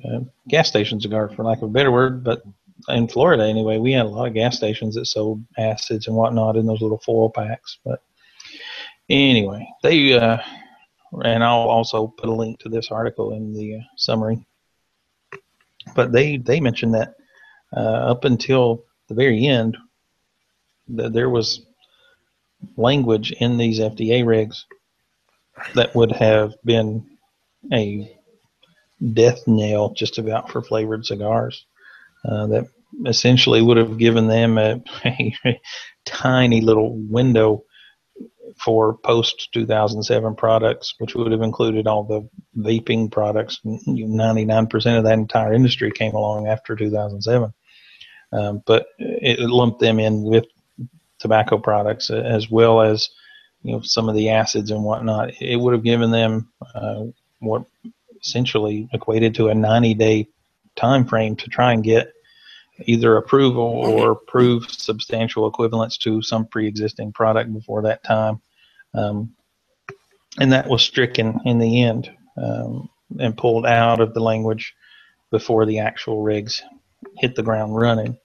uh, gas station cigar, for lack of a better word. But in Florida, anyway, we had a lot of gas stations that sold acids and whatnot in those little foil packs. But anyway, they uh, and I'll also put a link to this article in the uh, summary. But they they mentioned that uh, up until the very end, that there was language in these FDA regs that would have been a death nail just about for flavored cigars. Uh, that essentially would have given them a, a [LAUGHS] tiny little window for post 2007 products, which would have included all the vaping products. 99% of that entire industry came along after 2007. Um, but it lumped them in with tobacco products as well as you know some of the acids and whatnot. It would have given them uh, what essentially equated to a 90 day time frame to try and get either approval or prove substantial equivalence to some pre-existing product before that time. Um, and that was stricken in the end um, and pulled out of the language before the actual rigs hit the ground running.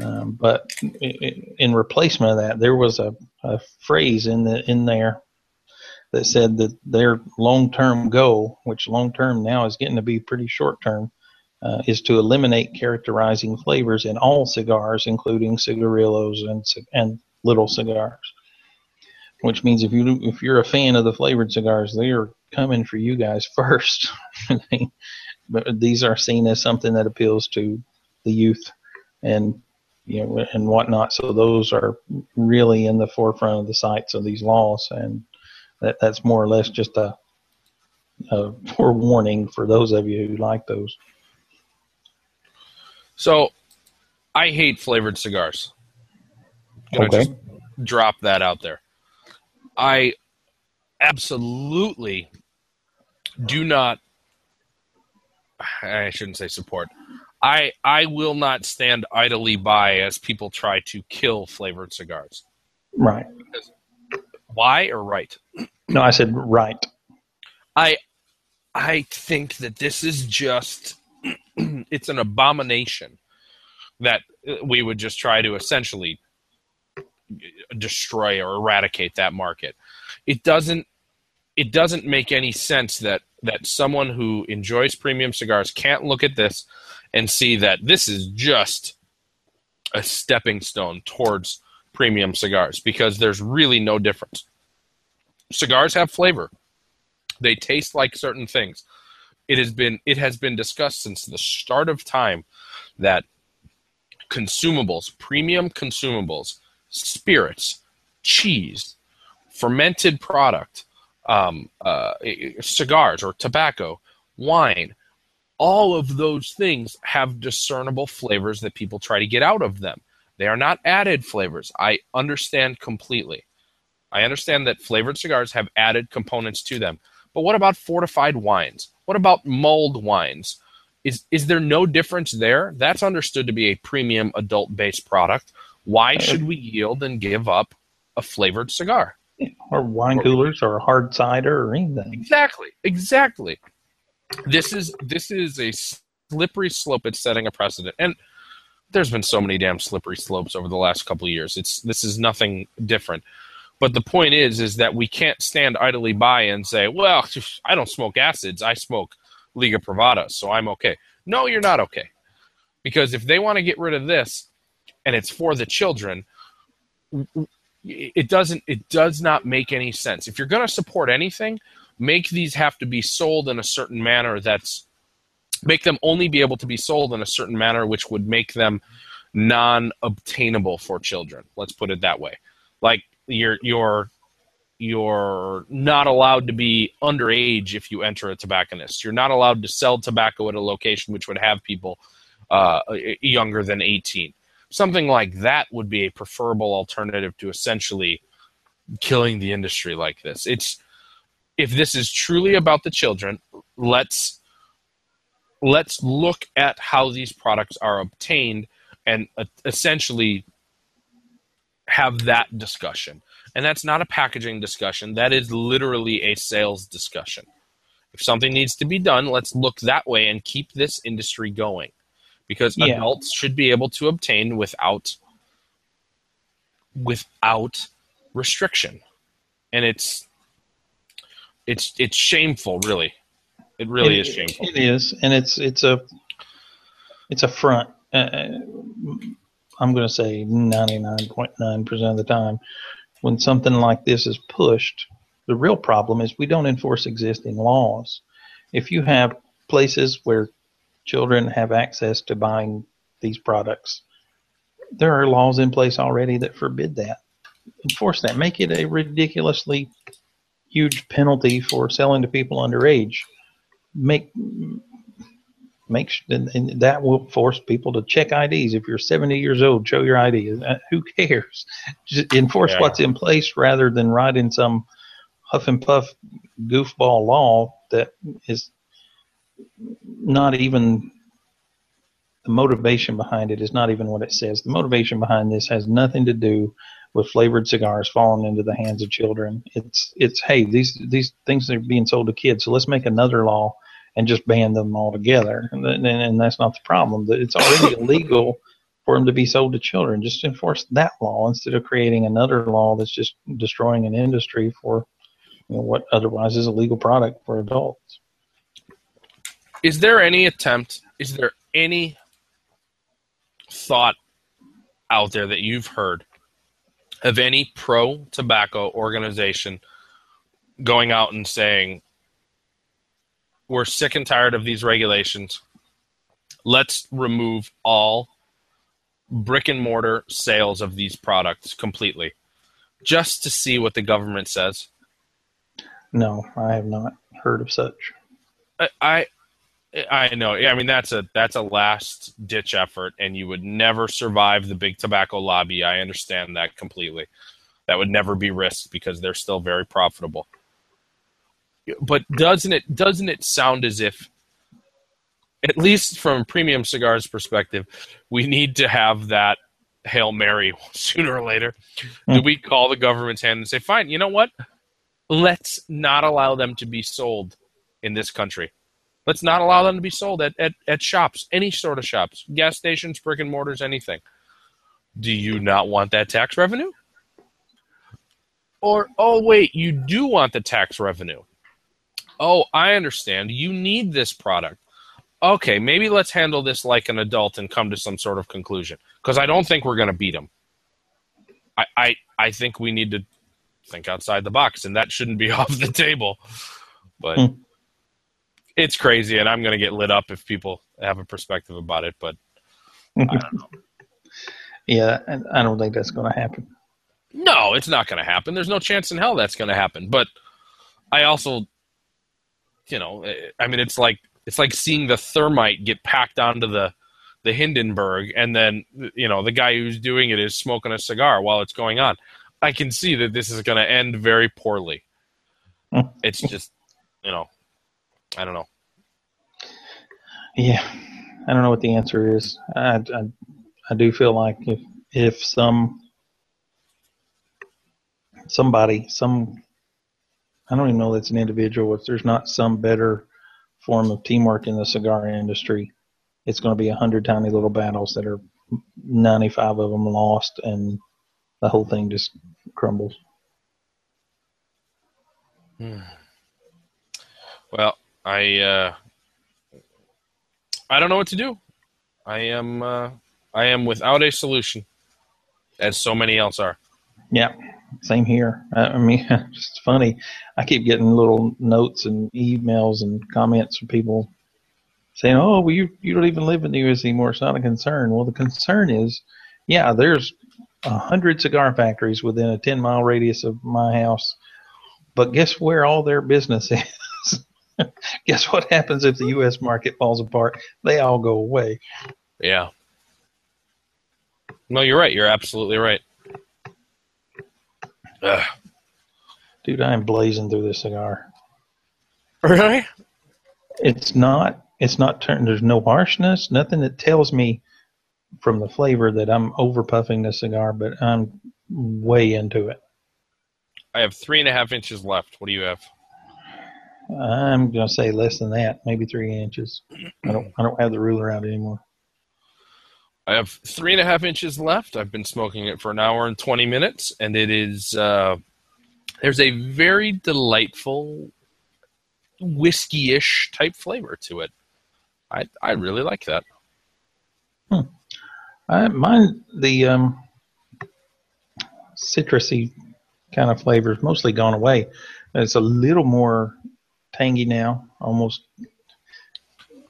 Um, but in replacement of that, there was a, a phrase in the in there that said that their long-term goal, which long-term now is getting to be pretty short-term, uh, is to eliminate characterizing flavors in all cigars, including cigarillos and and little cigars. Which means if you if you're a fan of the flavored cigars, they are coming for you guys [LAUGHS] first. but these are seen as something that appeals to the youth and you know and whatnot. So those are really in the forefront of the sights of these laws, and that that's more or less just a, a forewarning for those of you who like those. So, I hate flavored cigars. Can okay. Just drop that out there? I absolutely do not. I shouldn't say support. I I will not stand idly by as people try to kill flavored cigars. Right. Because why or right? No, I said right. I I think that this is just [CLEARS THROAT] it's an abomination that we would just try to essentially destroy or eradicate that market. It doesn't it doesn't make any sense that that someone who enjoys premium cigars can't look at this and see that this is just a stepping stone towards premium cigars because there's really no difference. Cigars have flavor. They taste like certain things. It has been it has been discussed since the start of time that consumables, premium consumables, spirits, cheese, fermented product, um, uh, cigars or tobacco, wine, all of those things have discernible flavors that people try to get out of them. They are not added flavors. I understand completely. I understand that flavored cigars have added components to them. But what about fortified wines? What about mulled wines? Is is there no difference there? That's understood to be a premium adult based product. Why uh, should we yield and give up a flavored cigar? Or wine coolers or hard cider or anything. Exactly. Exactly this is this is a slippery slope. It's setting a precedent, and there's been so many damn slippery slopes over the last couple of years. It's this is nothing different. But the point is, is that we can't stand idly by and say, "Well, [LAUGHS] I don't smoke acids. I smoke Liga Privada, so I'm okay." No, you're not okay, because if they want to get rid of this, and it's for the children, it doesn't. It does not make any sense. If you're going to support anything, make these have to be sold in a certain manner that's make them only be able to be sold in a certain manner which would make them non-obtainable for children let's put it that way like you're you're you're not allowed to be underage if you enter a tobacconist. You're not allowed to sell tobacco at a location which would have people uh, younger than 18 something like that would be a preferable alternative to essentially killing the industry like this. It's if this is truly about the children, let's let's look at how these products are obtained and uh, essentially have that discussion. And that's not a packaging discussion. That is literally a sales discussion. If something needs to be done, let's look that way and keep this industry going. Because Yeah. adults should be able to obtain without without restriction. And it's it's it's shameful, really. It really It- is shameful. It is, and it's it's a it's a front. Uh, I'm going to say 99.9 percent of the time, when something like this is pushed, the real problem is we don't enforce existing laws. If you have places where children have access to buying these products, there are laws in place already that forbid that. Enforce that. Make it a ridiculously huge penalty for selling to people underage make make and, and that will force people to check IDs. If you're 70 years old, show your ID. Uh, Who cares? [LAUGHS] Just enforce Yeah. what's in place rather than writing some huff and puff goofball law that is not even the motivation behind it is not even what it says. The motivation behind this has nothing to do with flavored cigars falling into the hands of children. It's it's hey these these things are being sold to kids, so let's make another law and just ban them altogether. And, and, and that's not the problem. It's already [COUGHS] illegal for them to be sold to children. Just enforce that law instead of creating another law that's just destroying an industry for you know, what otherwise is a legal product for adults. Is there any attempt, is there any thought out there that you've heard of any pro tobacco organization going out and saying, we're sick and tired of these regulations. Let's remove all brick and mortar sales of these products completely just to see what the government says. No, I have not heard of such. I, I I know. I mean that's a that's a last ditch effort, and you would never survive the big tobacco lobby. I understand that completely. That would never be risked because they're still very profitable. But doesn't it doesn't it sound as if, at least from premium cigars perspective, we need to have that hail mary [LAUGHS] sooner or later? Do hmm. we call the government's hand and say, "Fine, you know what? Let's not allow them to be sold in this country." Let's not allow them to be sold at, at, at shops, any sort of shops, gas stations, brick and mortars, anything. Do you not want that tax revenue? Or, oh, wait, you do want the tax revenue. Oh, I understand. You need this product. Okay, maybe let's handle this like an adult and come to some sort of conclusion. Because I don't think we're going to beat them. I, I, I think we need to think outside the box, and that shouldn't be [LAUGHS] off the table. But Hmm. it's crazy, and I'm going to get lit up if people have a perspective about it. But [LAUGHS] I don't know. Yeah, and I don't think that's going to happen. no, it's not going to happen. There's no chance in hell that's going to happen. But I also, you know, eh, I mean, it's like it's like seeing the thermite get packed onto the the Hindenburg, and then you know the guy who's doing it is smoking a cigar while it's going on. I can see that this is going to end very poorly. [LAUGHS] It's just, you know, I don't know. Yeah, I don't know what the answer is. I, I, I do feel like if if some somebody some I don't even know that's an individual. If there's not some better form of teamwork in the cigar industry, it's going to be a hundred tiny little battles that are ninety five of them lost, and the whole thing just crumbles. Well, I uh, I don't know what to do. I am uh, I am without a solution, as so many else are. Yeah, same here. I, mean, [LAUGHS] it's funny. I keep getting little notes and emails and comments from people saying, "Oh, well, you you don't even live in the U.S. anymore. It's not a concern." Well, the concern is, yeah, there's a hundred cigar factories within a ten mile radius of my house, but guess where all their business [LAUGHS] is? guess what happens if the U.S. market falls apart? They all go away. Yeah. No, you're right. You're absolutely right. Ugh. Dude, I'm blazing through this cigar. Really? it's not it's not turned there's no harshness nothing that tells me from the flavor that i'm over puffing the cigar but i'm way into it I have three and a half inches left. What do you have? I'm gonna say less than that, maybe three inches. I don't I don't have the ruler out anymore. I have three and a half inches left. I've been smoking it for an hour and twenty minutes, and it is uh, there's a very delightful whiskey-ish type flavor to it. I I really like that. Hmm. I mine the um, citrusy kind of flavors mostly gone away. It's a little more tangy now, almost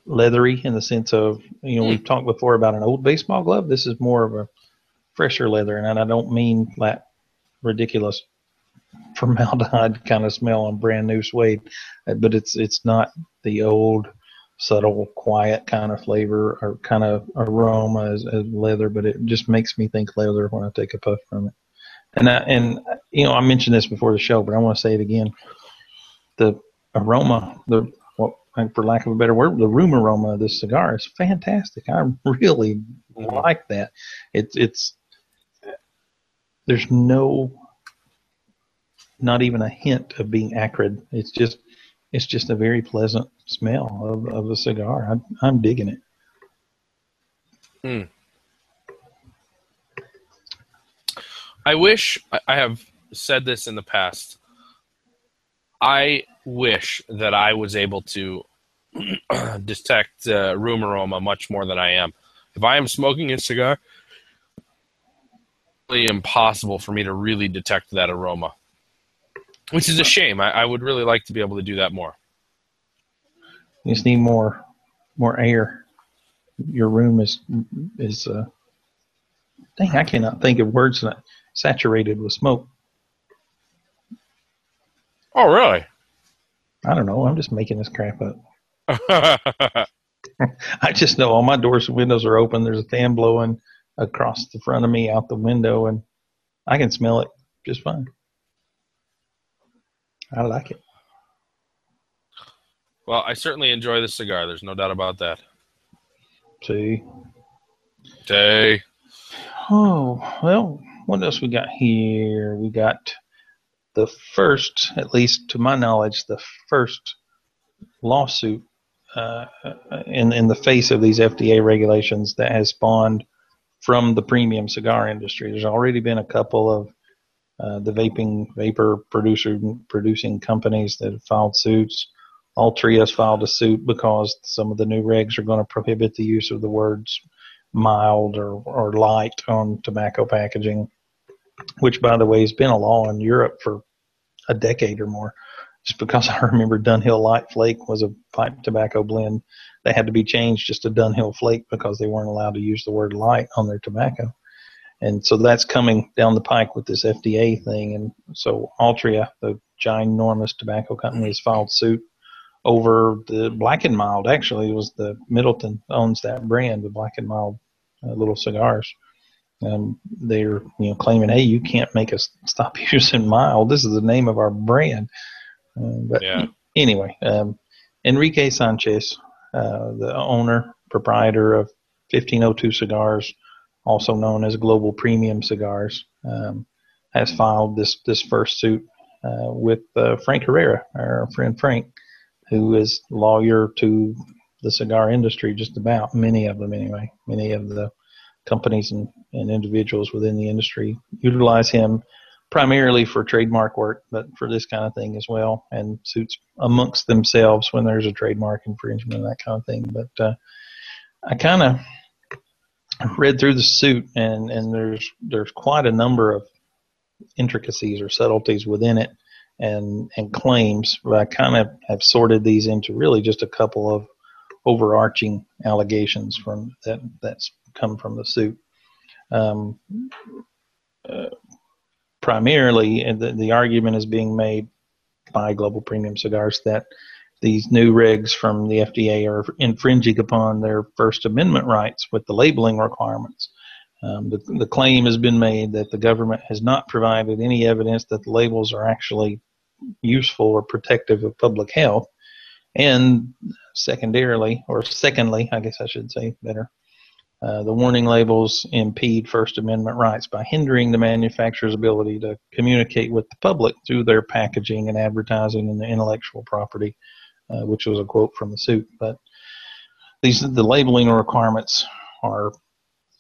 leathery in the sense of you know mm. we've talked before about an old baseball glove. This is more of a fresher leather, and I don't mean that ridiculous [LAUGHS] formaldehyde kind of smell on brand new suede, but it's it's not the old subtle, quiet kind of flavor or kind of aroma as, as leather, but it just makes me think leather when I take a puff from it. And I, and you know I mentioned this before the show, but I want to say it again. The aroma, the for lack of a better word, the room aroma of this cigar is fantastic. I really mm-hmm. like that. It's it's there's no not even a hint of being acrid. It's just it's just a very pleasant smell of, of a cigar. I'm, I'm digging it. Hmm. I wish I have said this in the past. I wish that I was able to [CLEARS THROAT] detect uh, room aroma much more than I am. If I am smoking a cigar, it's really impossible for me to really detect that aroma, which is a shame. I, I would really like to be able to do that more. You just need more, more air. Your room is is. Uh, dang, I cannot think of words that saturated with smoke. Oh, really? I don't know. I'm just making this crap up. [LAUGHS] [LAUGHS] I just know all my doors and windows are open. There's a fan blowing across the front of me out the window, and I can smell it just fine. I like it. Well, I certainly enjoy this cigar. There's no doubt about that. See. See. Oh, well, what else we got here? We got the first, at least to my knowledge, the first lawsuit uh, in in the face of these FDA regulations that has spawned from the premium cigar industry. There's already been a couple of uh, the vaping vapor producer producing companies that have filed suits. Altria has filed a suit because some of the new regs are going to prohibit the use of the words mild or, or light on tobacco packaging, which, by the way, has been a law in Europe for a decade or more. Just because [LAUGHS] I remember Dunhill Light Flake was a pipe tobacco blend they had to be changed just to Dunhill Flake because they weren't allowed to use the word light on their tobacco. And so that's coming down the pike with this FDA thing. And so Altria, the ginormous tobacco company, has filed suit over the Black and Mild. Actually, it was the Middleton owns that brand, the Black and Mild uh, little cigars. Um, they're you know claiming, hey, you can't make us stop [LAUGHS] using mild. This is the name of our brand. Uh, but yeah. anyway, um, Enrique Sanchez, uh, the owner proprietor of 1502 Cigars, also known as Global Premium Cigars, um, has filed this this first suit uh, with uh, Frank Herrera, our friend Frank, who is lawyer to the cigar industry, just about many of them anyway. Many of the companies and, and individuals within the industry utilize him primarily for trademark work, but for this kind of thing as well, and suits amongst themselves when there's a trademark infringement and that kind of thing. But uh, I kind of read through the suit, and and there's there's quite a number of intricacies or subtleties within it, and and claims. But I kind of have sorted these into really just a couple of overarching allegations from that that's come from the suit. Um, uh, primarily, the, the argument is being made by Global Premium Cigars that these new regs from the FDA are infringing upon their First Amendment rights with the labeling requirements. Um, the, the claim has been made that the government has not provided any evidence that the labels are actually useful or protective of public health. And secondarily, or secondly, I guess I should say better, Uh, the warning labels impede First Amendment rights by hindering the manufacturer's ability to communicate with the public through their packaging and advertising and the intellectual property, uh, which was a quote from the suit. But these the labeling requirements are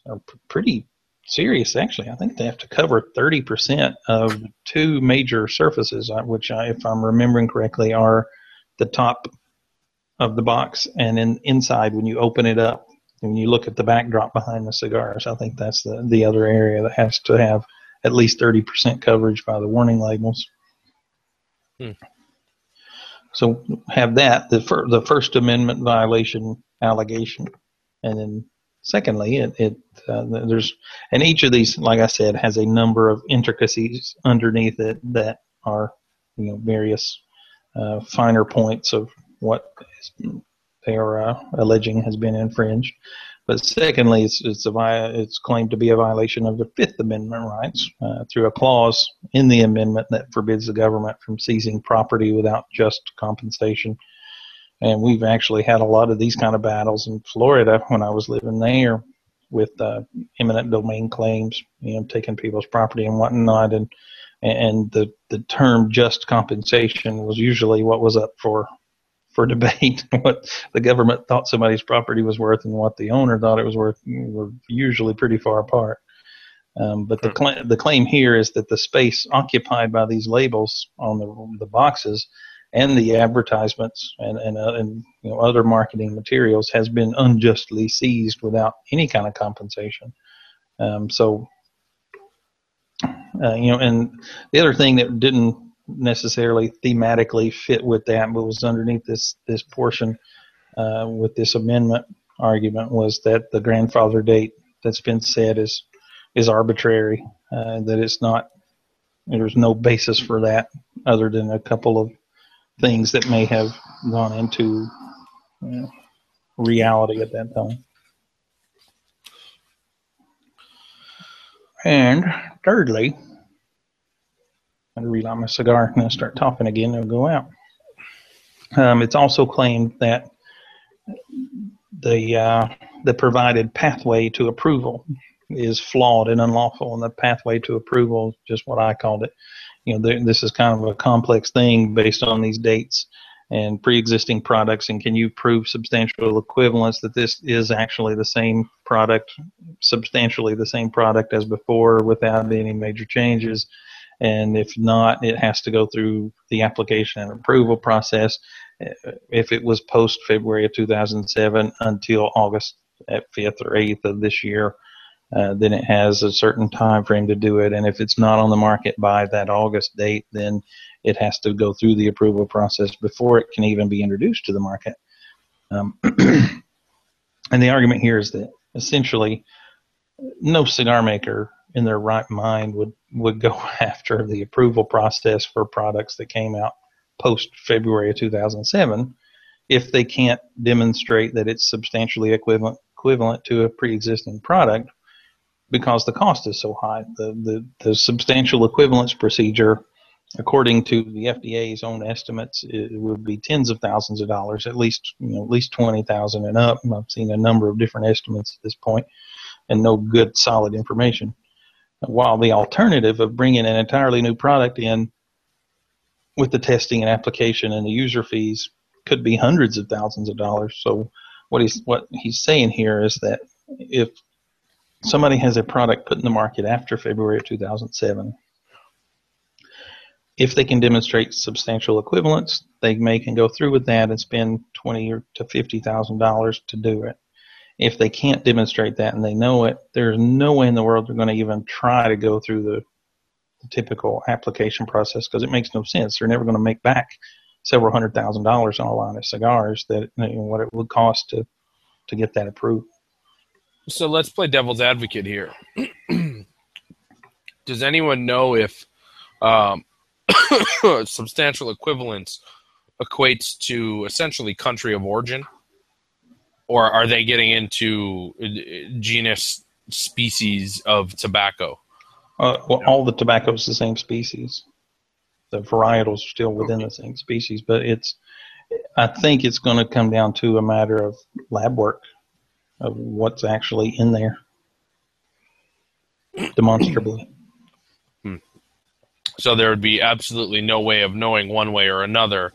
are pretty serious. Actually, I think they have to cover 30% of two major surfaces, uh, which, I, if I'm remembering correctly, are the top of the box and in inside when you open it up when you look at the backdrop behind the cigars, I think that's the, the other area that has to have at least 30% coverage by the warning labels. Hmm. So have that, the, fir- the First Amendment violation allegation. And then secondly, it, it uh, there's, and each of these, like I said, has a number of intricacies underneath it that are, you know, various uh, finer points of what they are uh, alleging has been infringed. But secondly, it's it's, a, it's claimed to be a violation of the Fifth Amendment rights uh, through a clause in the amendment that forbids the government from seizing property without just compensation. And we've actually had a lot of these kind of battles in Florida when I was living there with uh, eminent domain claims, you know, taking people's property and whatnot. And and the the term just compensation was usually what was up for for debate [LAUGHS] what the government thought somebody's property was worth and what the owner thought it was worth were usually pretty far apart. Um, but the cl- the claim here is that the space occupied by these labels on the the boxes and the advertisements and and, uh, and you know other marketing materials has been unjustly seized without any kind of compensation. Um, so uh, you know, and the other thing that didn't necessarily thematically fit with that, but was underneath this this portion uh, with this amendment argument was that the grandfather date that's been said is is arbitrary. Uh, that it's not there's no basis for that other than a couple of things that may have gone into you know, reality at that time. And thirdly, I'm relight my cigar and then start talking again. It'll go out. Um, it's also claimed that the uh, the provided pathway to approval is flawed and unlawful, and the pathway to approval is just what I called it. You know, th- this is kind of a complex thing based on these dates and pre-existing products, and can you prove substantial equivalence that this is actually the same product, substantially the same product as before, without any major changes? And if not, it has to go through the application and approval process. If it was post February of 2007 until August 5th or 8th of this year, uh, then it has a certain time frame to do it. And if it's not on the market by that August date, then it has to go through the approval process before it can even be introduced to the market. Um, [CLEARS THROAT] and the argument here is that essentially no cigar maker in their right mind would would go [LAUGHS] after the approval process for products that came out post February of 2007 if they can't demonstrate that it's substantially equivalent equivalent to a pre-existing product because the cost is so high. The the, the substantial equivalence procedure according to the FDA's own estimates, it would be tens of thousands of dollars, at least you know, at least twenty thousand and up. I've seen a number of different estimates at this point, and no good solid information. While the alternative of bringing an entirely new product in with the testing and application and the user fees could be hundreds of thousands of dollars. So what he's what he's saying here is that if somebody has a product put in the market after February of 2007, if they can demonstrate substantial equivalence, they may can go through with that and spend twenty or to fifty thousand dollars to do it if they can't demonstrate that and they know it, there's no way in the world they're going to even try to go through the, the typical application process because it makes no sense. They're never going to make back several hundred thousand dollars on a line of cigars that you know, what it would cost to to get that approved. So let's play devil's advocate here. [CLEARS THROAT] Does anyone know if um, [COUGHS] substantial equivalence equates to essentially country of origin? Or are they getting into uh, genus species of tobacco? Uh, well, all the tobacco is the same species. The varietals are still within okay. the same species, but it's. I think it's going to come down to a matter of lab work. of what's actually in there, [CLEARS THROAT] demonstrably. So there would be absolutely no way of knowing one way or another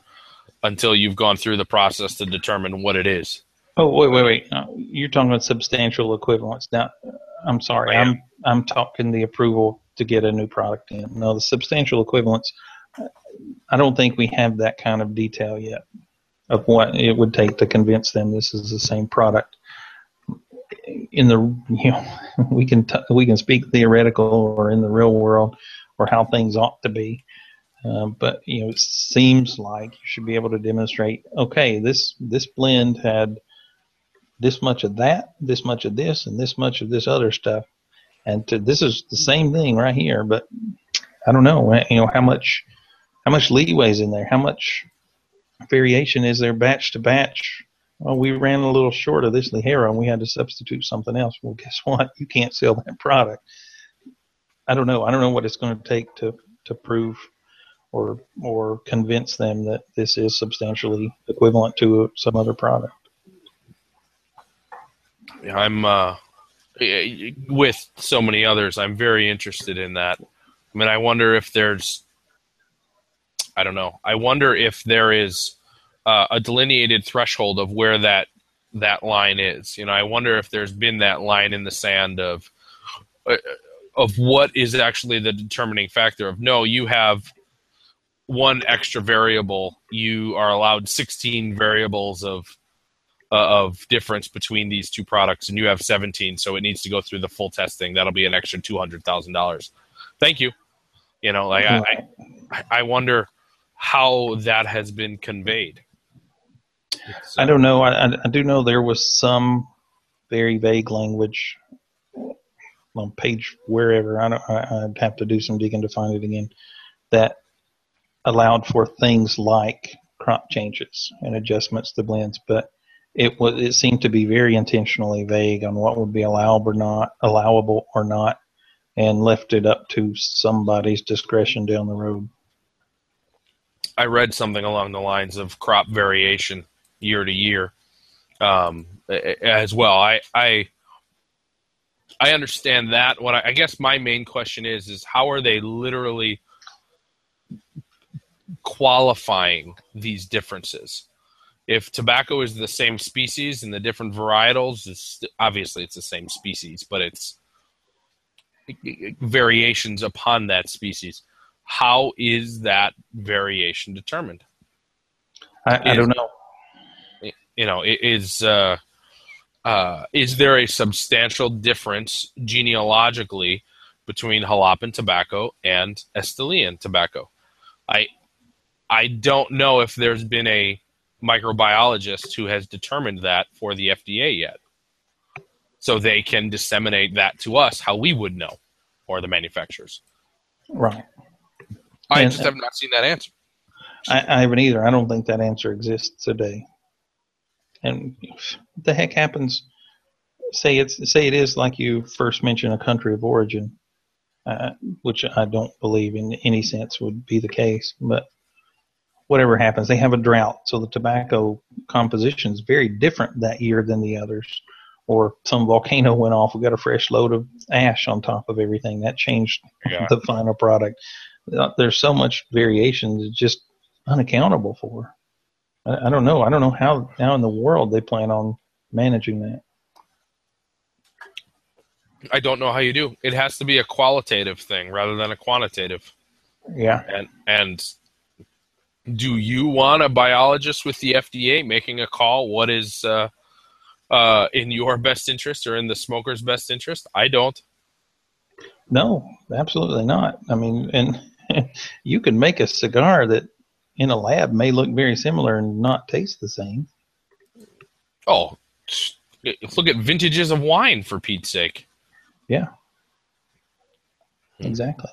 until you've gone through the process to determine what it is. Oh wait, wait, wait! Uh, you're talking about substantial equivalence. Now, I'm sorry, I'm I'm talking the approval to get a new product in. No, the substantial equivalence. I don't think we have that kind of detail yet of what it would take to convince them this is the same product. In the you know, [LAUGHS] we can t- we can speak theoretical or in the real world or how things ought to be. Um, but you know, it seems like you should be able to demonstrate. Okay, this this blend had this much of that, this much of this, and this much of this other stuff, and to, this is the same thing right here. But I don't know, eh, you know, how much how much leeway is in there? How much variation is there batch to batch? Well, we ran a little short of this Ligero, and we had to substitute something else. Well, [LAUGHS] guess what? You can't sell that product. I don't know. I don't know what it's going to take to to prove or or convince them that this is substantially equivalent to some other product. I'm uh, with so many others. I'm very interested in that. I mean, I wonder if there's, I don't know. I wonder if there is uh, a delineated threshold of where that that line is. You know, I wonder if there's been that line in the sand of uh, of what is actually the determining factor of no, you have one extra variable. You are allowed 16 variables of uh, of difference between these two products, and you have 17, so it needs to go through the full testing. That'll be an extra two hundred thousand dollars. Thank you. You know, like I, I, I wonder how that has been conveyed. So, I don't know. I, I do know there was some very vague language on page wherever. I don't, I, I'd have to do some digging to find it again. That allowed for things like crop changes and adjustments to blends, but it was it seemed to be very intentionally vague on what would be allowable or not allowable or not, and left it up to somebody's discretion down the road. I read something along the lines of crop variation year to year um, as well. I, I I understand that. What I, I guess my main question is is how are they literally qualifying these differences? If tobacco is the same species and the different varietals, it's, obviously it's the same species, but it's variations upon that species. How is that variation determined? I, I don't know. You know, is uh, uh, is there a substantial difference genealogically between Jalapa tobacco and Estelian tobacco? I I don't know if there's been a microbiologist who has determined that for the FDA yet. So they can disseminate that to us how we would know, or the manufacturers. Right. I and, just have not seen that answer. I, I haven't either. I don't think that answer exists today. And what the heck happens? Say it's say it is like you first mentioned a country of origin, uh, which I don't believe in any sense would be the case. But whatever happens, they have a drought, so the tobacco composition is very different that year than the others. Or some volcano went off, we got a fresh load of ash on top of everything. That changed yeah. the final product. Uh, there's so much variation that's just unaccountable for. I, I don't know. I don't know how how in the world they plan on managing that. I don't know how you do. It has to be a qualitative thing rather than a quantitative. Yeah. And and do you want a biologist with the FDA making a call? What is uh, uh, in your best interest or in the smoker's best interest? I don't. No, absolutely not. I mean, and [LAUGHS] you can make a cigar that in a lab may look very similar and not taste the same. Oh, look at vintages of wine for Pete's sake. Yeah. Exactly.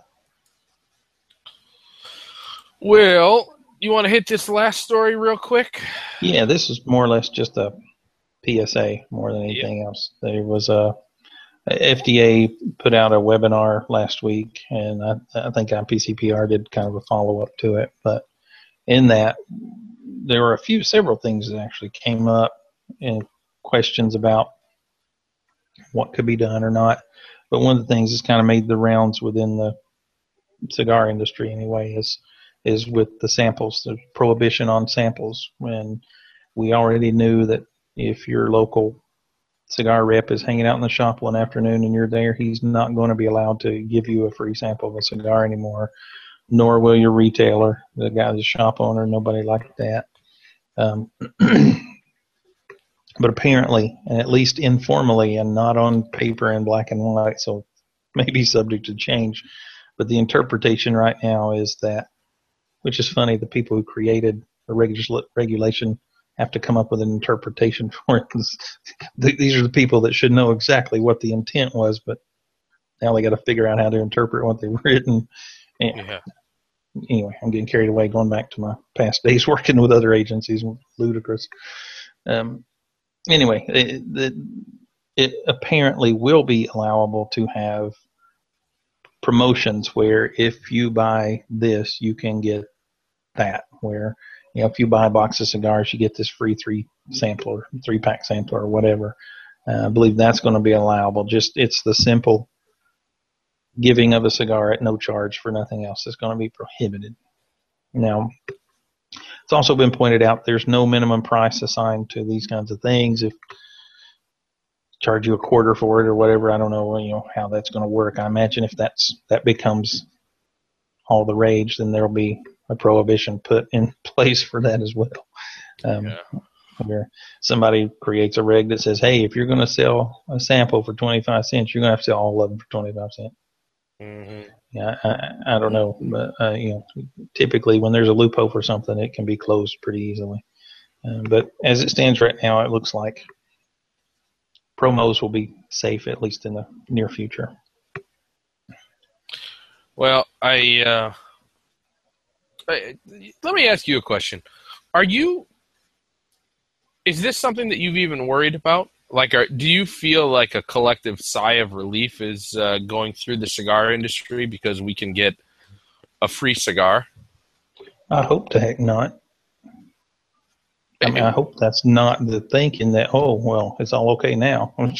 Well, you want to hit this last story real quick? Yeah, this is more or less just a PSA more than anything yeah. else. There was uh, a, a, FDA put out a webinar last week, and I, I think IPCPR did kind of a follow up to it. But in that, there were a few, several things that actually came up and questions about what could be done or not. But one of the things that's kind of made the rounds within the cigar industry anyway is is with the samples, the prohibition on samples. When we already knew that if your local cigar rep is hanging out in the shop one afternoon and you're there, he's not going to be allowed to give you a free sample of a cigar anymore, nor will your retailer, the guy, the shop owner, nobody like that. Um, [CLEARS THROAT] but apparently, and at least informally and not on paper in black and white, so [LAUGHS] maybe subject to change. But the interpretation right now is that, which is funny, the people who created the regulation have to come up with an interpretation [LAUGHS] for it. because these are the people that should know exactly what the intent was, but now they got to figure out how to interpret what they've [LAUGHS] written. And yeah. Anyway, I'm getting carried away going back to my past days [LAUGHS] working with other agencies. Ludicrous. Um, anyway, it, it, it apparently will be allowable to have promotions where if you buy this, you can get that. Where you know, if you buy a box of cigars, you get this free three sampler, three pack sampler, or whatever. Uh, I believe that's going to be allowable. Just it's the simple giving of a cigar at no charge for nothing else is going to be prohibited. Now, it's also been pointed out there's no minimum price assigned to these kinds of things. If charge you a quarter for it or whatever, I don't know, you know how that's going to work. I imagine if that's that becomes all the rage, then there'll be a prohibition put in [LAUGHS] place for that as well. Um, yeah. Where somebody creates a reg that says, "Hey, if you're going to sell a sample for 25 cents, you're going to have to sell all of them for 25 cents." Mm-hmm. Yeah, I, I, don't know, but uh, you know, typically when there's a loophole for something, it can be closed pretty easily. Um, but as it stands right now, it looks like promos will be safe at least in the near future. Well, I, uh, I let me ask you a question: Are you? Is this something that you've even worried about? like are, do you feel like a collective sigh of relief is uh, going through the cigar industry because we can get a free cigar? I hope to heck not. I mean i hope that's not the thinking that oh well it's all okay now. [LAUGHS]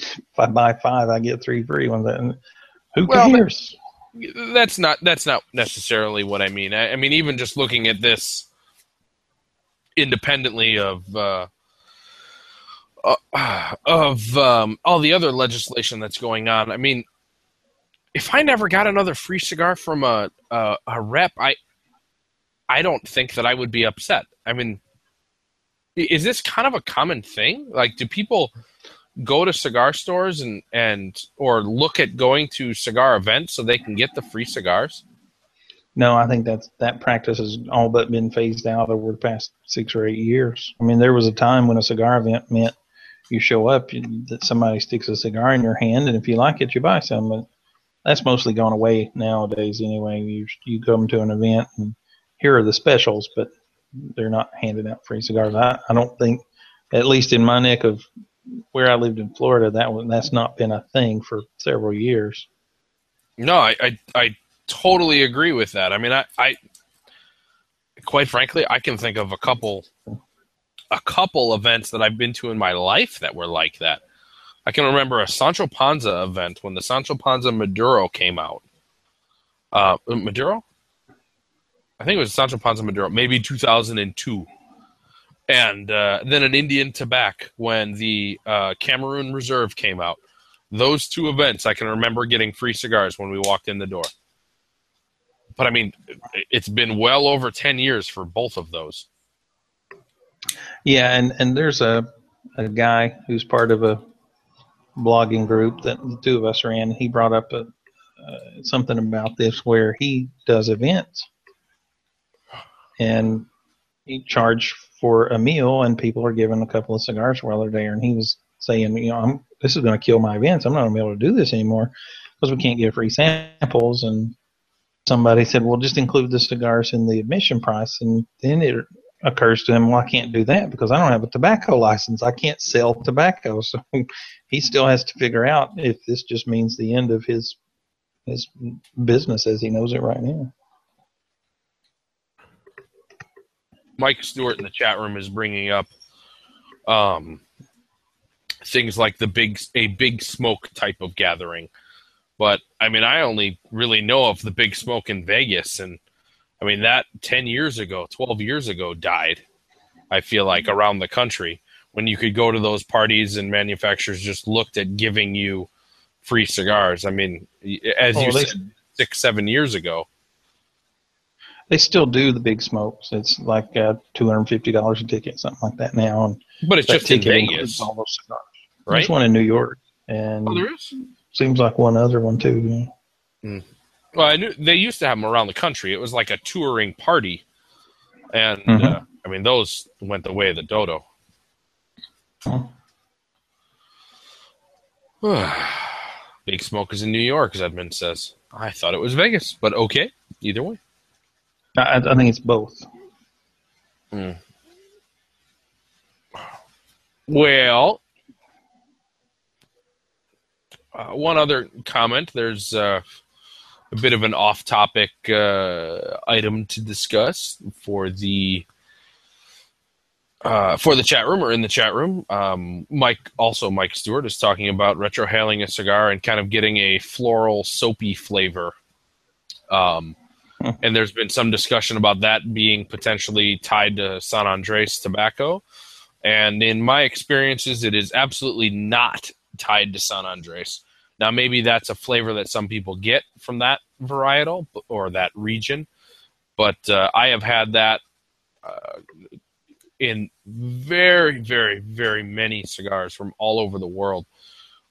If i buy five i get three free ones. Who well, cares that's not that's not necessarily what i mean I, I mean even just looking at this independently of uh, uh, of um, all the other legislation that's going on. I mean, if I never got another free cigar from a, a, a rep, I I don't think that I would be upset. I mean, is this kind of a common thing? Like, do people go to cigar stores and and or look at going to cigar events so they can get the free cigars? No, I think that's that practice has all but been phased out over the past six or eight years. I mean, there was a time when a cigar event meant you show up, you, that somebody sticks a cigar in your hand, and if you like it, you buy some. But that's mostly gone away nowadays. Anyway, you you come to an event and here are the specials, but they're not handing out free cigars. I, I don't think, at least in my neck of where I lived in Florida, that one that's not been a thing for several years. No, I I, I totally agree with that. I mean, I, I quite frankly, I can think of a couple a couple events that I've been to in my life that were like that. I can remember a Sancho Panza event when the Sancho Panza Maduro came out. Uh, Maduro? I think it was Sancho Panza Maduro, maybe 2002. And uh, then an Indian Tabac when the uh, Cameroon Reserve came out. Those two events, I can remember getting free cigars when we walked in the door. But I mean, it's been well over 10 years for both of those. Yeah, and and there's a a guy who's part of a blogging group that the two of us are in. He brought up a, uh, something about this where he does events and he charge for a meal and people are given a couple of cigars while they're there and he was saying you know I'm, this is going to kill my events i'm not going to be able to do this anymore because we can't get free samples and somebody said well just include the cigars in the admission price and then it occurs to him, well, I can't do that because I don't have a tobacco license. I can't sell tobacco. [LAUGHS] So he still has to figure out if this just means the end of his his business as he knows it right now. Mike Stewart in the chat room is bringing up um, things like the big a big smoke type of gathering. But I mean, I only really know of the big smoke in Vegas, and I mean that ten years ago, twelve years ago, died. I feel like around the country when you could go to those parties and manufacturers just looked at giving you free cigars. I mean, as oh, you they, said, six seven years ago. They still do the big smokes. It's like uh, two hundred and fifty dollars a ticket, something like that now. And but it's just in Vegas, all those cigars. Right? There's one in New York, and oh, there is. Seems like one other one too. Yeah. Mm. Well, I knew they used to have them around the country. It was like a touring party, and mm-hmm. uh, I mean those went the way of the dodo. [SIGHS] Big smoke is in New York, as Edmund says. I thought it was Vegas, but okay, either way. I, I think it's both. Mm. Well, uh, one other comment. There's uh, a bit of an off-topic uh, item to discuss for the uh, for the chat room or in the chat room. Um, Mike, also Mike Stewart, is talking about retrohaling a cigar and kind of getting a floral, soapy flavor. Um. [LAUGHS] and there's been some discussion about that being potentially tied to San Andres tobacco. And in my experiences, it is absolutely not tied to San Andres. Now, maybe that's a flavor that some people get from that varietal or that region, but uh, I have had that uh, in very, very, very many cigars from all over the world.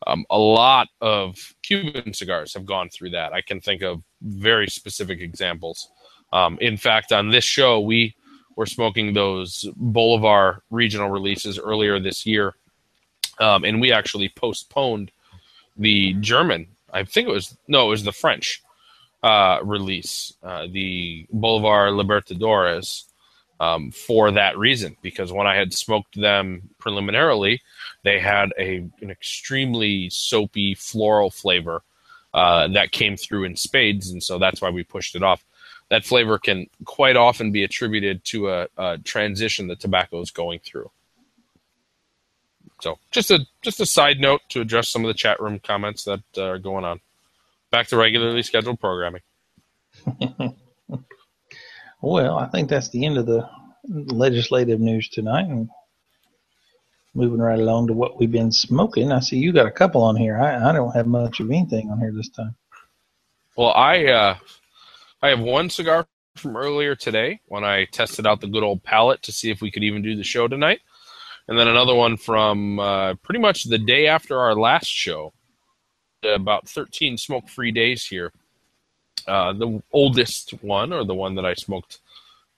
Um, a lot of Cuban cigars have gone through that. I can think of very specific examples. Um, in fact, on this show, we were smoking those Bolivar regional releases earlier this year, um, and we actually postponed the German. I think it was no, it was the French uh, release, uh, the Bolivar Libertadores, um, for that reason. Because when I had smoked them preliminarily, they had a an extremely soapy floral flavor uh, that came through in spades, and so that's why we pushed it off. That flavor can quite often be attributed to a, a transition the tobacco is going through. So just a just a side note to address some of the chat room comments that uh, are going on. Back to regularly scheduled programming. [LAUGHS] well, I think that's the end of the legislative news tonight. And moving right along to what we've been smoking. I see you got a couple on here. I, I don't have much of anything on here this time. Well, I uh, I have one cigar from earlier today when I tested out the good old palate to see if we could even do the show tonight and then another one from uh, pretty much the day after our last show. About 13 smoke free days here. Uh, the oldest one, or the one that I smoked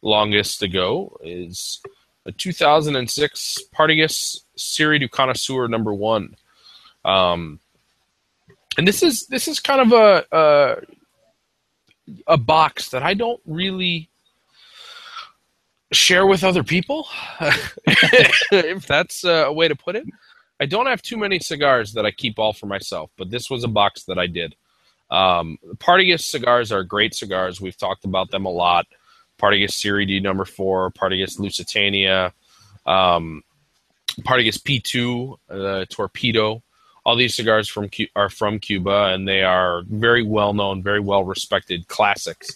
longest ago, is a 2006 Partagas Serie du Connoisseur number one. Um, and this is this is kind of a, a a box that I don't really share with other people, [LAUGHS] if that's a way to put it. I don't have too many cigars that I keep all for myself, but this was a box that I did. Um, Partagas cigars are great cigars. We've talked about them a lot. Partagas Serie D number four, Partagas Lusitania, um, Partagas P2, uh, Torpedo. All these cigars from are from Cuba, and they are very well known, very well respected classics,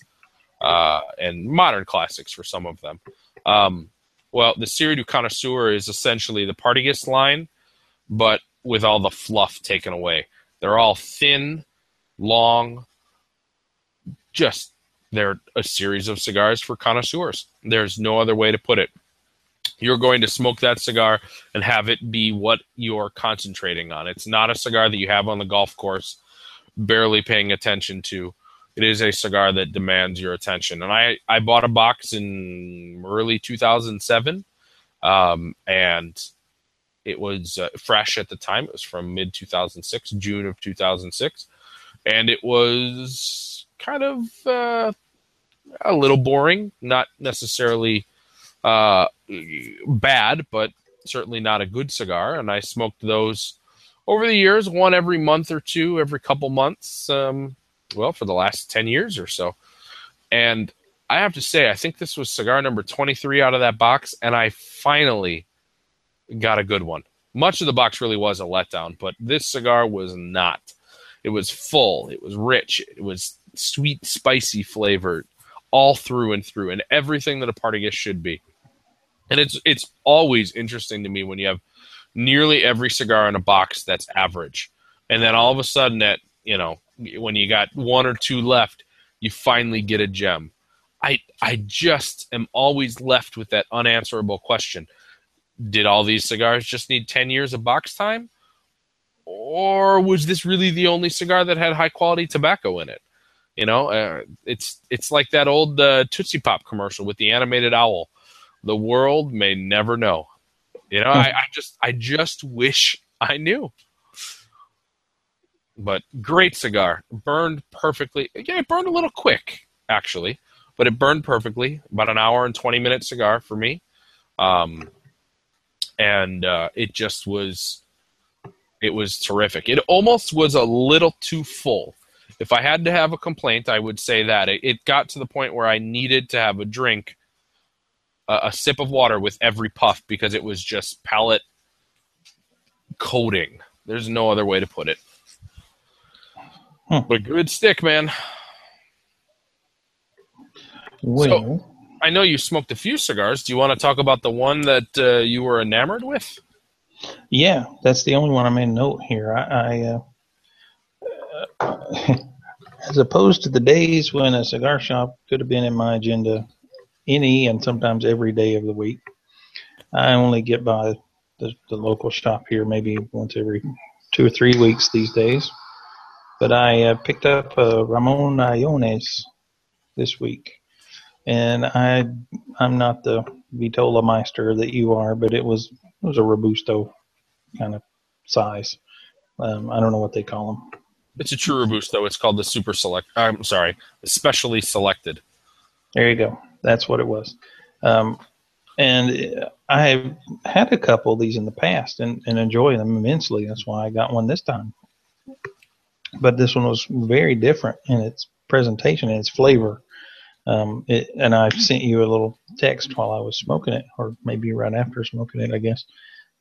uh, and modern classics for some of them. Um, well, the Serie du Connoisseur is essentially the Partagas line, but with all the fluff taken away. They're all thin, long, just they're a series of cigars for connoisseurs. There's no other way to put it. You're going to smoke that cigar and have it be what you're concentrating on. It's not a cigar that you have on the golf course, barely paying attention to it is a cigar that demands your attention. And I, I bought a box in early 2007, um, and it was uh, fresh at the time. It was from mid 2006, June of 2006, and it was kind of uh, a little boring, not necessarily uh, bad, but certainly not a good cigar. And I smoked those over the years, one every month or two, every couple months. Um, well, for the last 10 years or so. And I have to say, I think this was cigar number 23 out of that box, and I finally got a good one. Much of the box really was a letdown, but this cigar was not. It was full, it was rich, it was sweet, spicy flavored all through and through, and everything that a Partagas should be. And it's it's always interesting to me when you have nearly every cigar in a box that's average, and then all of a sudden, at you know, when you got one or two left, you finally get a gem. I I just am always left with that unanswerable question. Did all these cigars just need 10 years of box time? Or was this really the only cigar that had high quality tobacco in it? You know, uh, it's it's like that old uh, Tootsie Pop commercial with the animated owl. The world may never know. You know, I, I just I just wish I knew. But great cigar, burned perfectly. Yeah, it burned a little quick actually, but it burned perfectly. About an hour and twenty minute cigar for me, um, and uh, it just was. It was terrific. It almost was a little too full if I had to have a complaint, I would say that it, it got to the point where I needed to have a drink, a, a sip of water with every puff because it was just palate coating. There's no other way to put it. Hmm. But good stick, man. Well, so, I know you smoked a few cigars. Do you want to talk about the one that uh, you were enamored with? Yeah, that's the only one I made note here. I, I uh, [LAUGHS] as opposed to the days when a cigar shop could have been in my agenda any and sometimes every day of the week. I only get by the, the local shop here maybe once every two or three weeks these days. But I uh, picked up uh, Ramon Allones this week, and I I'm not the Vitola Meister that you are, but it was it was a robusto kind of size. Um, I don't know what they call them. It's a true robusto. It's called the Super Select. I'm sorry, especially selected. There you go. That's what it was. Um, and I've had a couple of these in the past and, and enjoy them immensely. That's why I got one this time. But this one was very different in its presentation and its flavor. Um, it, and I sent you a little text while I was smoking it, or maybe right after smoking it, I guess,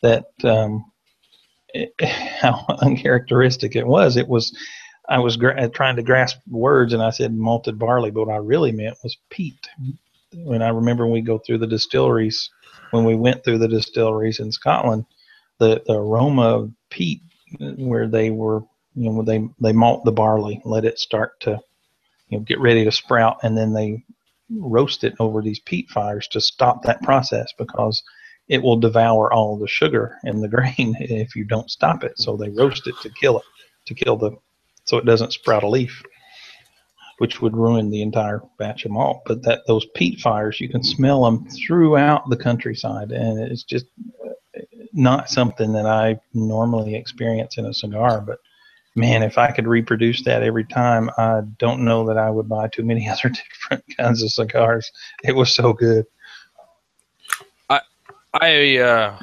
that um, [LAUGHS] how uncharacteristic it was. It was, I was gra- trying to grasp words and I said malted barley, but what I really meant was peat. When I remember when we go through the distilleries, when we went through the distilleries in Scotland, the, the aroma of peat, where they were, you know, they they malt the barley, let it start to, you know, get ready to sprout, and then they roast it over these peat fires to stop that process because it will devour all the sugar in the [LAUGHS] grain if you don't stop it. So they roast it to kill it, to kill the, so it doesn't sprout a leaf, which would ruin the entire batch of malt. But that those peat fires, you can smell them throughout the countryside, and it's just not something that I normally experience in a cigar. But man, if I could reproduce that every time, I don't know that I would buy too many [LAUGHS] other different kinds of cigars. It was so good. I uh,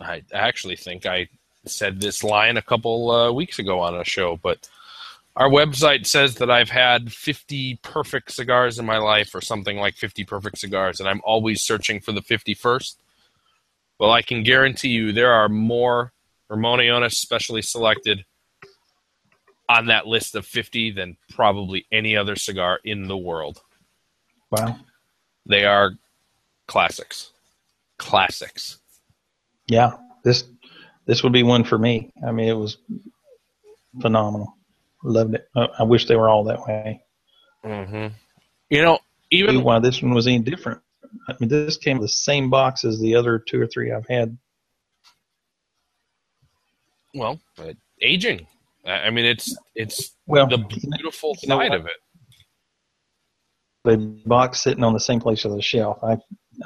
I actually think I said this line a couple uh, weeks ago on a show, but our website says that I've had 50 perfect cigars in my life, or something like 50 perfect cigars, and I'm always searching for the 51st. Well, I can guarantee you there are more Ramon specially selected on that list of 50 than probably any other cigar in the world. Wow. They are classics classics. Yeah, this this would be one for me. I mean, it was phenomenal. Loved it. I wish they were all that way. Mm-hmm. You know, even why this one was any different. I mean, this came with the same box as the other two or three I've had. Well, aging. I mean, it's it's well the beautiful you know, side of it. The box sitting on the same place as the shelf. I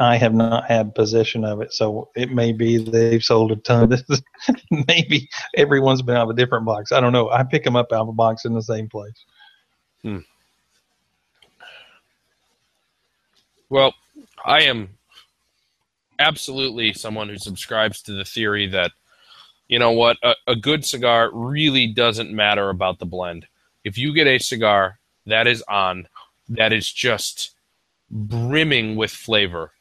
I have not had possession of it, so it may be they've sold a ton. [LAUGHS] This is, maybe everyone's been out of a different box. I don't know. I pick them up out of a box in the same place. Hmm. Well, I am absolutely someone who subscribes to the theory that you know what a, a good cigar really doesn't matter about the blend. If you get a cigar that is on that is just brimming with flavor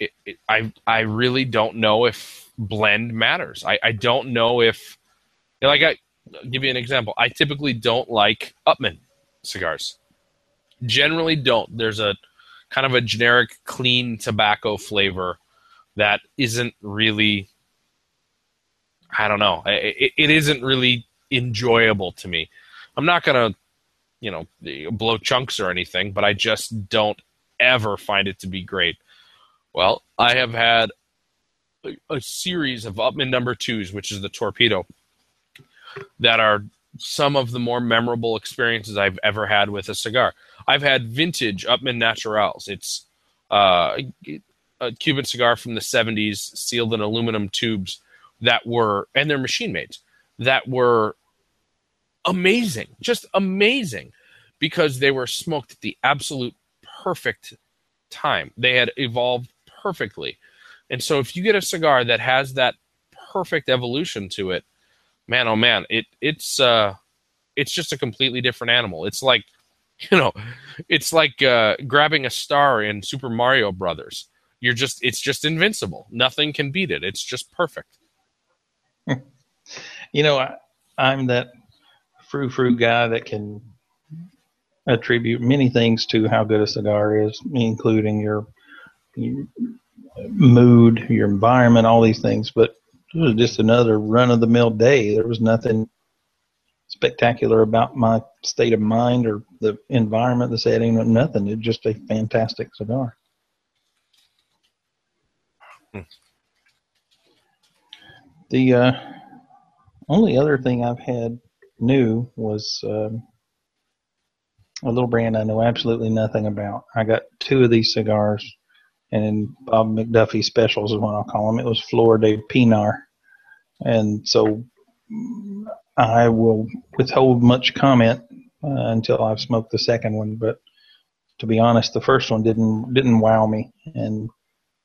it, it, I I really don't know if blend matters. I, I don't know if, you know, like I I'll give you an example. I typically don't like Upmann cigars. Generally, don't. There's a kind of a generic clean tobacco flavor that isn't really. I don't know. It, it isn't really enjoyable to me. I'm not gonna, you know, blow chunks or anything, but I just don't ever find it to be great. Well, I have had a, a series of Upmann number twos, which is the torpedo, that are some of the more memorable experiences I've ever had with a cigar. I've had vintage Upmann Naturals. It's uh, a Cuban cigar from the 70s, sealed in aluminum tubes that were, and they're machine made, that were amazing, just amazing, because they were smoked at the absolute perfect time. They had evolved perfectly. And so if you get a cigar that has that perfect evolution to it, man oh man, it it's uh it's just a completely different animal. It's like [LAUGHS] you know, it's like uh, grabbing a star in Super Mario Brothers. You're just it's just invincible. Nothing can beat it. It's just perfect. [LAUGHS] you know, I, I'm that frou frou guy that can attribute many things to how good a cigar is, including your, your mood, your environment, all these things. But it was just another run of the mill day. There was nothing spectacular about my state of mind or the environment, the setting, nothing. It's just a fantastic cigar. Hmm. The uh, only other thing I've had new was um, a little brand I know absolutely nothing about. I got two of these cigars and Bob McDuffie specials is what I'll call them. It was Flor de Pinar, and so I will withhold much comment uh, until I've smoked the second one. But to be honest, the first one didn't didn't wow me, and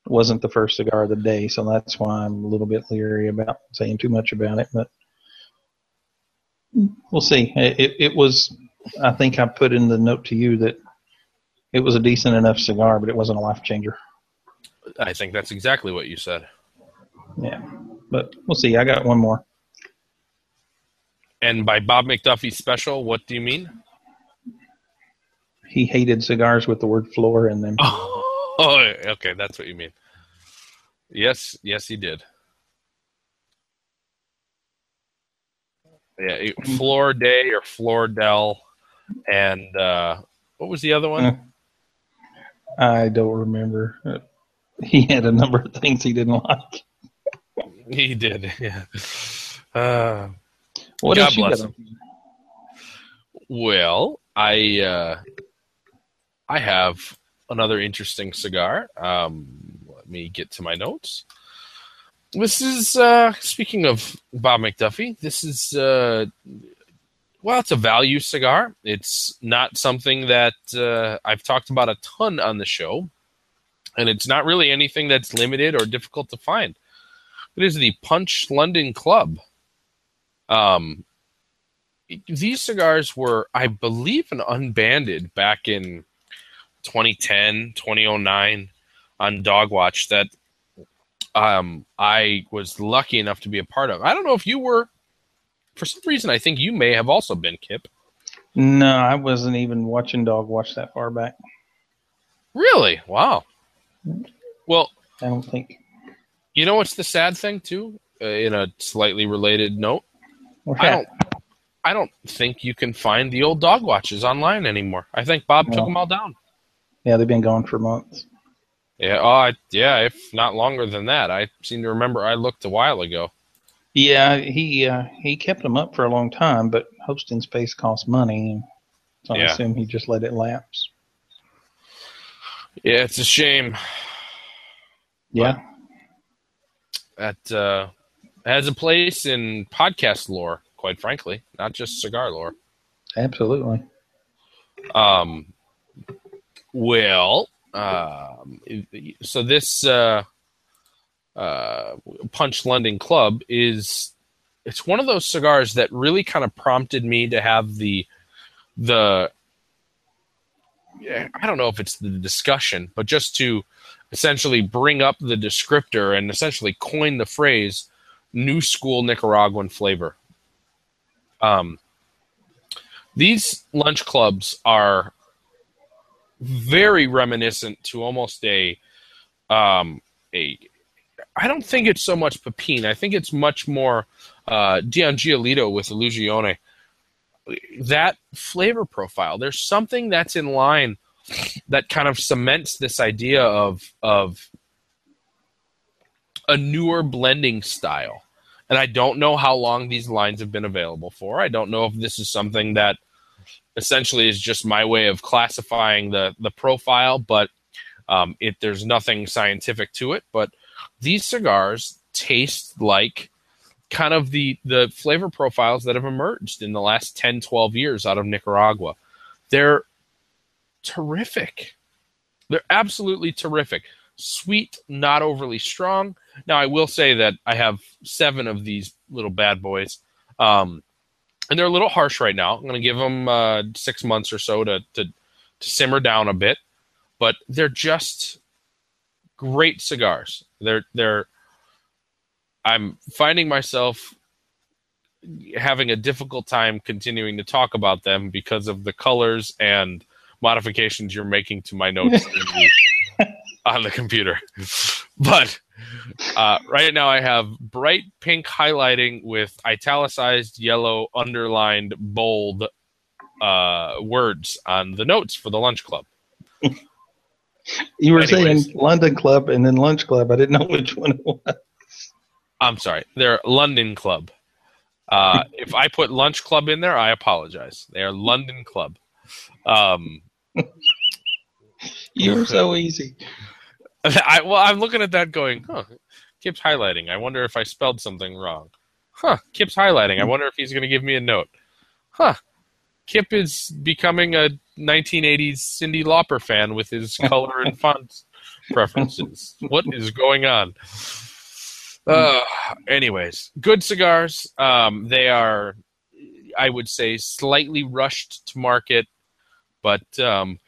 wasn't the first cigar of the day. So that's why I'm a little bit leery about saying too much about it. But we'll see. It, it was. I think I put in the note to you that it was a decent enough cigar, but it wasn't a life changer. I think that's exactly what you said. Yeah, but we'll see. I got one more. And by Bob McDuffie special, what do you mean? He hated cigars with the word "floor" in them. Oh. Oh, okay, that's what you mean. Yes, yes, he did. Yeah, Flor Day or Flor Del, and uh, what was the other one? I don't remember [LAUGHS] he had a number of things he didn't like. He did, [LAUGHS] yeah. Uh, what God bless him. Well, I uh, I have another interesting cigar. Um, let me get to my notes. This is uh, speaking of Bob McDuffie. This is uh, well, it's a value cigar. It's not something that uh, I've talked about a ton on the show, and it's not really anything that's limited or difficult to find. It is the Punch London Club. Um, these cigars were, I believe, an unbanded back in 2010, 2009 on Dogwatch that um, I was lucky enough to be a part of. I don't know if you were. For some reason, I think you may have also been Kip. No, I wasn't even watching Dogwatch that far back. Really? Wow. Well, I don't think. You know what's the sad thing too? Uh, in a slightly related note, I don't. I don't think you can find the old dog watches online anymore. I think Bob took them all down. Yeah, they've been gone for months. Yeah, oh, I, yeah, if not longer than that. I seem to remember I looked a while ago. Yeah, he uh, he kept them up for a long time, but hosting space costs money, so I yeah. assume he just let it lapse. Yeah, it's a shame. Yeah. That uh, has a place in podcast lore, quite frankly, not just cigar lore. Absolutely. Um, well, um, so this uh, uh, Punch London Club is it's one of those cigars that really kind of prompted me to have the the I don't know if it's the discussion, but just to essentially bring up the descriptor and essentially coin the phrase new school Nicaraguan flavor. Um, these lunch clubs are very reminiscent to almost a um, a I don't think it's so much Pepin. I think it's much more uh, Dion Giolito with Illusione. That flavor profile. There's something that's in line that kind of cements this idea of of a newer blending style. And I don't know how long these lines have been available for. I don't know if this is something that essentially is just my way of classifying the the profile, but um, it there's nothing scientific to it. But these cigars taste like kind of the the flavor profiles that have emerged in the last 10 12 years out of Nicaragua. They're terrific. They're absolutely terrific. Sweet, not overly strong. Now, I will say that I have seven of these little bad boys. Um, and they're a little harsh right now. I'm going to give them uh, six months or so to, to, to simmer down a bit, but they're just great cigars. They're they're. I'm finding myself having a difficult time continuing to talk about them because of the colors and modifications you're making to my notes [LAUGHS] on the computer. But uh, right now I have bright pink highlighting with italicized yellow underlined bold uh, words on the notes for the lunch club. you were Anyways, saying London Club and then Lunch Club. I didn't know which one it was. I'm sorry. They're London Club. Uh, [LAUGHS] if I put Lunch Club in there, I apologize. They are London Club. Um, [LAUGHS] You're so easy. [LAUGHS] I, well, I'm looking at that going, huh, Kip's highlighting. I wonder if I spelled something wrong. Huh, Kip's highlighting. I wonder if he's going to give me a note. Huh, Kip is becoming a 1980s Cyndi Lauper fan with his [LAUGHS] color and font preferences. What is going on? Uh, anyways, good cigars. Um, they are, I would say, slightly rushed to market, but um,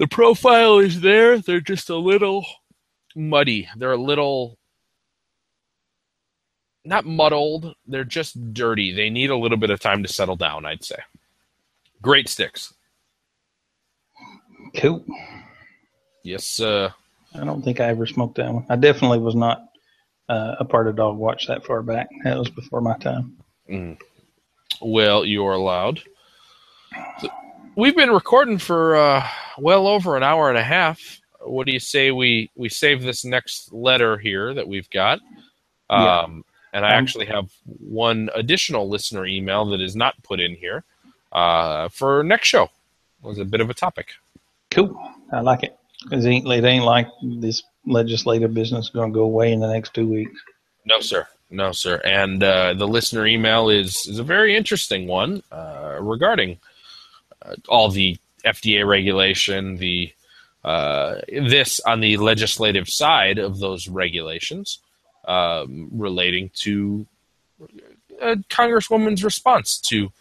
the profile is there. They're just a little muddy. They're a little not muddled. They're just dirty. They need a little bit of time to settle down, I'd say. Great sticks. Cool. Yes, uh, I don't think I ever smoked that one. I definitely was not uh, a part of Dog Watch that far back. That was before my time. Mm. Well, you're allowed. So, we've been recording for uh, well over an hour and a half. What do you say we we save this next letter here that we've got? Um, yeah. And I um, actually have one additional listener email that is not put in here uh, for next show. It was a bit of a topic. Cool. I like it. It ain't, it ain't like this legislative business going to go away in the next two weeks. No, sir. No, sir. And uh, the listener email is, is a very interesting one uh, regarding all the FDA regulation, the uh, this on the legislative side of those regulations um, relating to a uh, Congresswoman's response to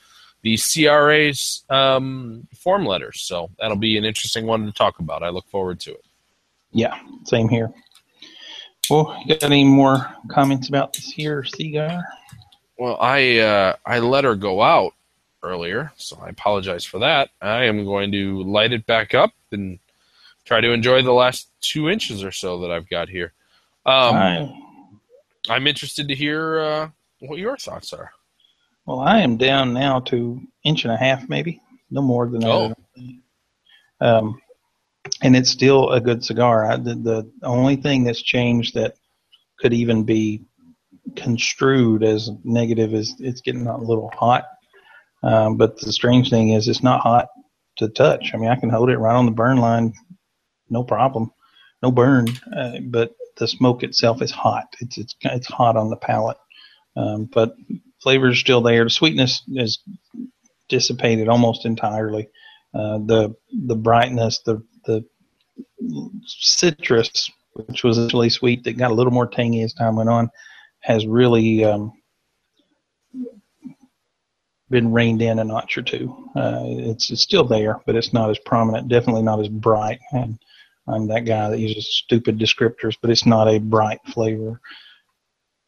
the CRA's um, form letters. So that'll be an interesting one to talk about. I look forward to it. Yeah, same here. Well, you got any more comments about this here cigar? Well, I uh, I let her go out earlier, so I apologize for that. I am going to light it back up and try to enjoy the last two inches or so that I've got here. Um, I'm interested to hear uh, what your thoughts are. Well, I am down now to inch and a half, maybe no more than that. Oh. Um, and it's still a good cigar. I, the, the only thing that's changed that could even be construed as negative is it's getting a little hot um, but the strange thing is, it's not hot to touch. I mean, I can hold it right on the burn line, no problem, no burn. Uh, but the smoke itself is hot. It's it's it's hot on the palate. Um, but flavor is still there. The sweetness is dissipated almost entirely. Uh, the the brightness, the the citrus, which was really sweet, that got a little more tangy as time went on, has really um, been reined in a notch or two. Uh, it's, it's still there, but it's not as prominent. Definitely not as bright. And I'm that guy that uses stupid descriptors, but it's not a bright flavor.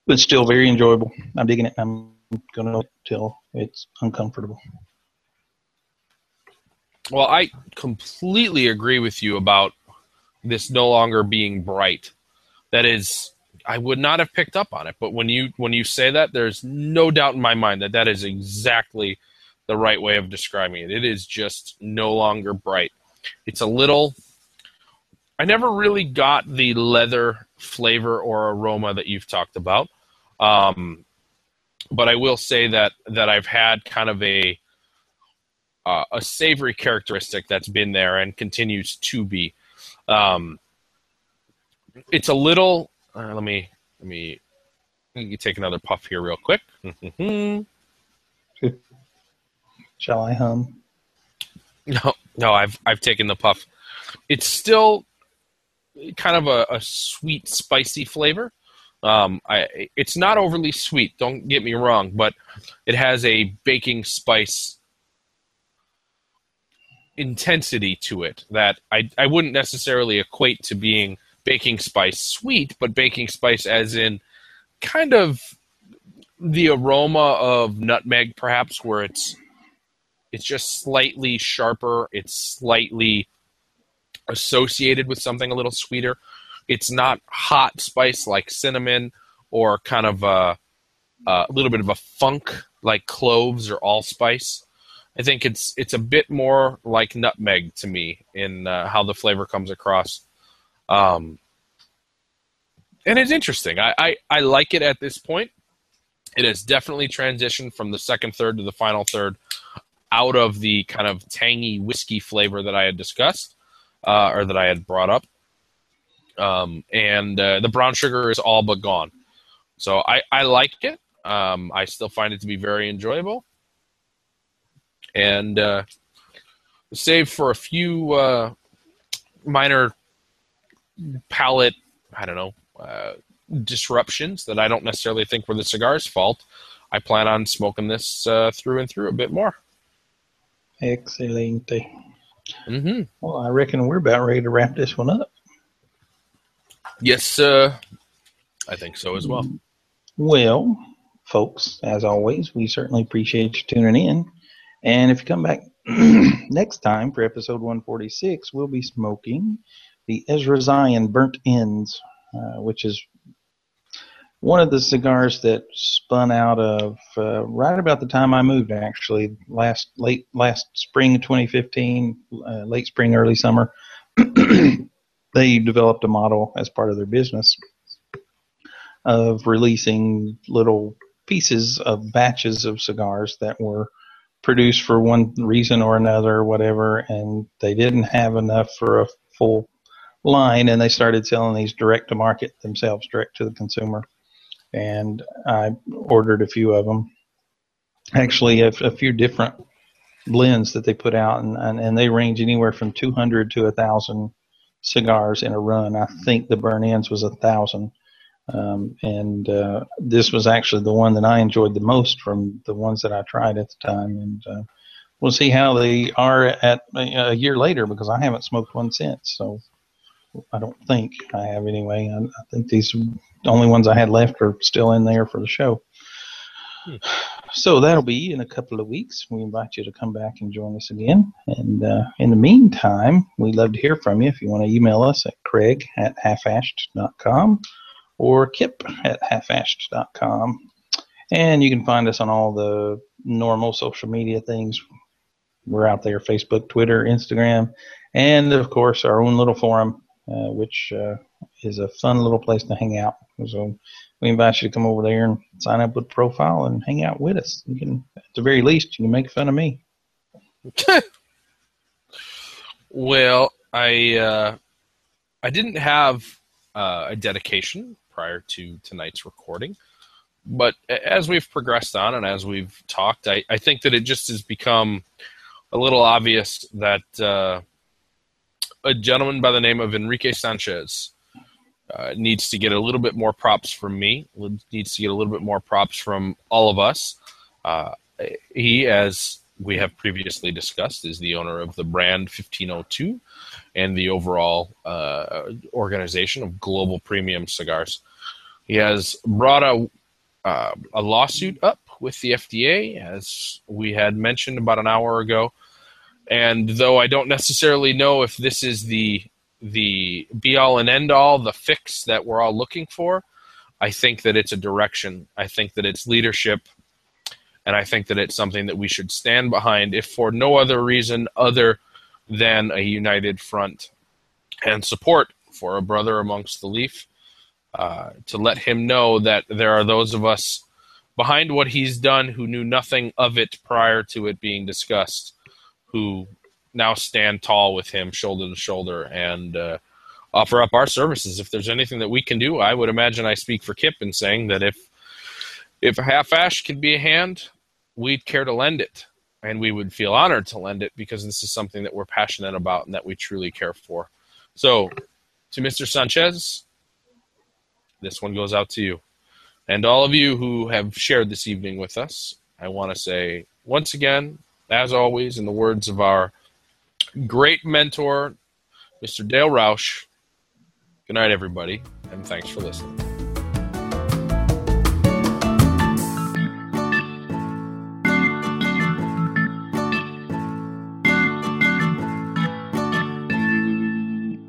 But it's still very enjoyable. I'm digging it. I'm going to till it's uncomfortable. Well, I completely agree with you about this no longer being bright. That is, I would not have picked up on it, but when you when you say that, there's no doubt in my mind that that is exactly the right way of describing it. It is just no longer bright. It's a little. I never really got the leather flavor or aroma that you've talked about, um, but I will say that that I've had kind of a uh, a savory characteristic that's been there and continues to be. Um, it's a little. Uh, let me let me. Me take another puff here real quick. [LAUGHS] Shall I hum? [LAUGHS] No, no, I've I've taken the puff. It's still kind of a, a sweet, spicy flavor. Um, I it's not overly sweet. Don't get me wrong, but it has a baking spice intensity to it that I I wouldn't necessarily equate to being baking spice sweet, but baking spice as in kind of the aroma of nutmeg, perhaps, where it's it's just slightly sharper. It's slightly associated with something a little sweeter. It's not hot spice like cinnamon or kind of a, a little bit of a funk like cloves or allspice. I think it's it's a bit more like nutmeg to me in uh, how the flavor comes across. Um, and it's interesting. I, I, I like it at this point. It has definitely transitioned from the second third to the final third out of the kind of tangy whiskey flavor that I had discussed uh, or that I had brought up. Um, and uh, the brown sugar is all but gone. So I, I like it. Um, I still find it to be very enjoyable. And uh, save for a few uh, minor palate, I don't know, uh, disruptions that I don't necessarily think were the cigar's fault. I plan on smoking this uh, through and through a bit more. Excelente. Mm-hmm. Well, I reckon we're about ready to wrap this one up. Yes, uh, I think so as well. Well, folks, as always, we certainly appreciate you tuning in. And if you come back [CLEARS THROAT] next time for episode 146, we'll be smoking the Ezra Zion Burnt Ends, uh, which is one of the cigars that spun out of uh, right about the time I moved, actually last late last spring 2015, uh, late spring, early summer. [CLEARS THROAT] they developed a model as part of their business of releasing little pieces of batches of cigars that were produced for one reason or another, whatever, and they didn't have enough for a full line, and they started selling these direct to market themselves, direct to the consumer and I ordered a few of them. Actually, a, a few different blends that they put out, and, and, and they range anywhere from 200 to a thousand cigars in a run. I think the burn ends was a thousand. Um, and uh, this was actually the one that I enjoyed the most from the ones that I tried at the time. And uh, we'll see how they are at a year later because I haven't smoked one since. So I don't think I have anyway. I, I think these the only ones I had left are still in there for the show. Hmm. So that'll be in a couple of weeks. We invite you to come back and join us again. And uh, in the meantime, we'd love to hear from you. If you want to email us at craig at halfashed.com or kip at halfashed.com. And you can find us on all the normal social media things. We're out there Facebook, Twitter, Instagram, and of course our own little forum, which uh, is a fun little place to hang out. So we invite you to come over there and sign up with profile and hang out with us. You can, at the very least, you can make fun of me. [LAUGHS] well, I uh, I didn't have uh, a dedication prior to tonight's recording, but as we've progressed on and as we've talked, I, I think that it just has become a little obvious that uh, a gentleman by the name of Enrique Sanchez uh, needs to get a little bit more props from me. Needs to get a little bit more props from all of us. Uh, he, as we have previously discussed, is the owner of the brand 1502 and the overall uh, organization of Global Premium Cigars. He has brought a, uh, a lawsuit up with the FDA, as we had mentioned about an hour ago. And though I don't necessarily know if this is the the be all and end all, the fix that we're all looking for, I think that it's a direction. I think that it's leadership. And I think that it's something that we should stand behind, if for no other reason other than a united front and support for a brother amongst the leaf. Uh, to let him know that there are those of us behind what he's done who knew nothing of it prior to it being discussed, who now stand tall with him shoulder to shoulder and uh, offer up our services. If there's anything that we can do, I would imagine I speak for Kip in saying that if if a half ash can be a hand, we'd care to lend it. And we would feel honored to lend it because this is something that we're passionate about and that we truly care for. So, to Mr. Sanchez, this one goes out to you. And all of you who have shared this evening with us, I want to say once again, as always, in the words of our great mentor, Mr. Dale Roush, good night, everybody, and thanks for listening.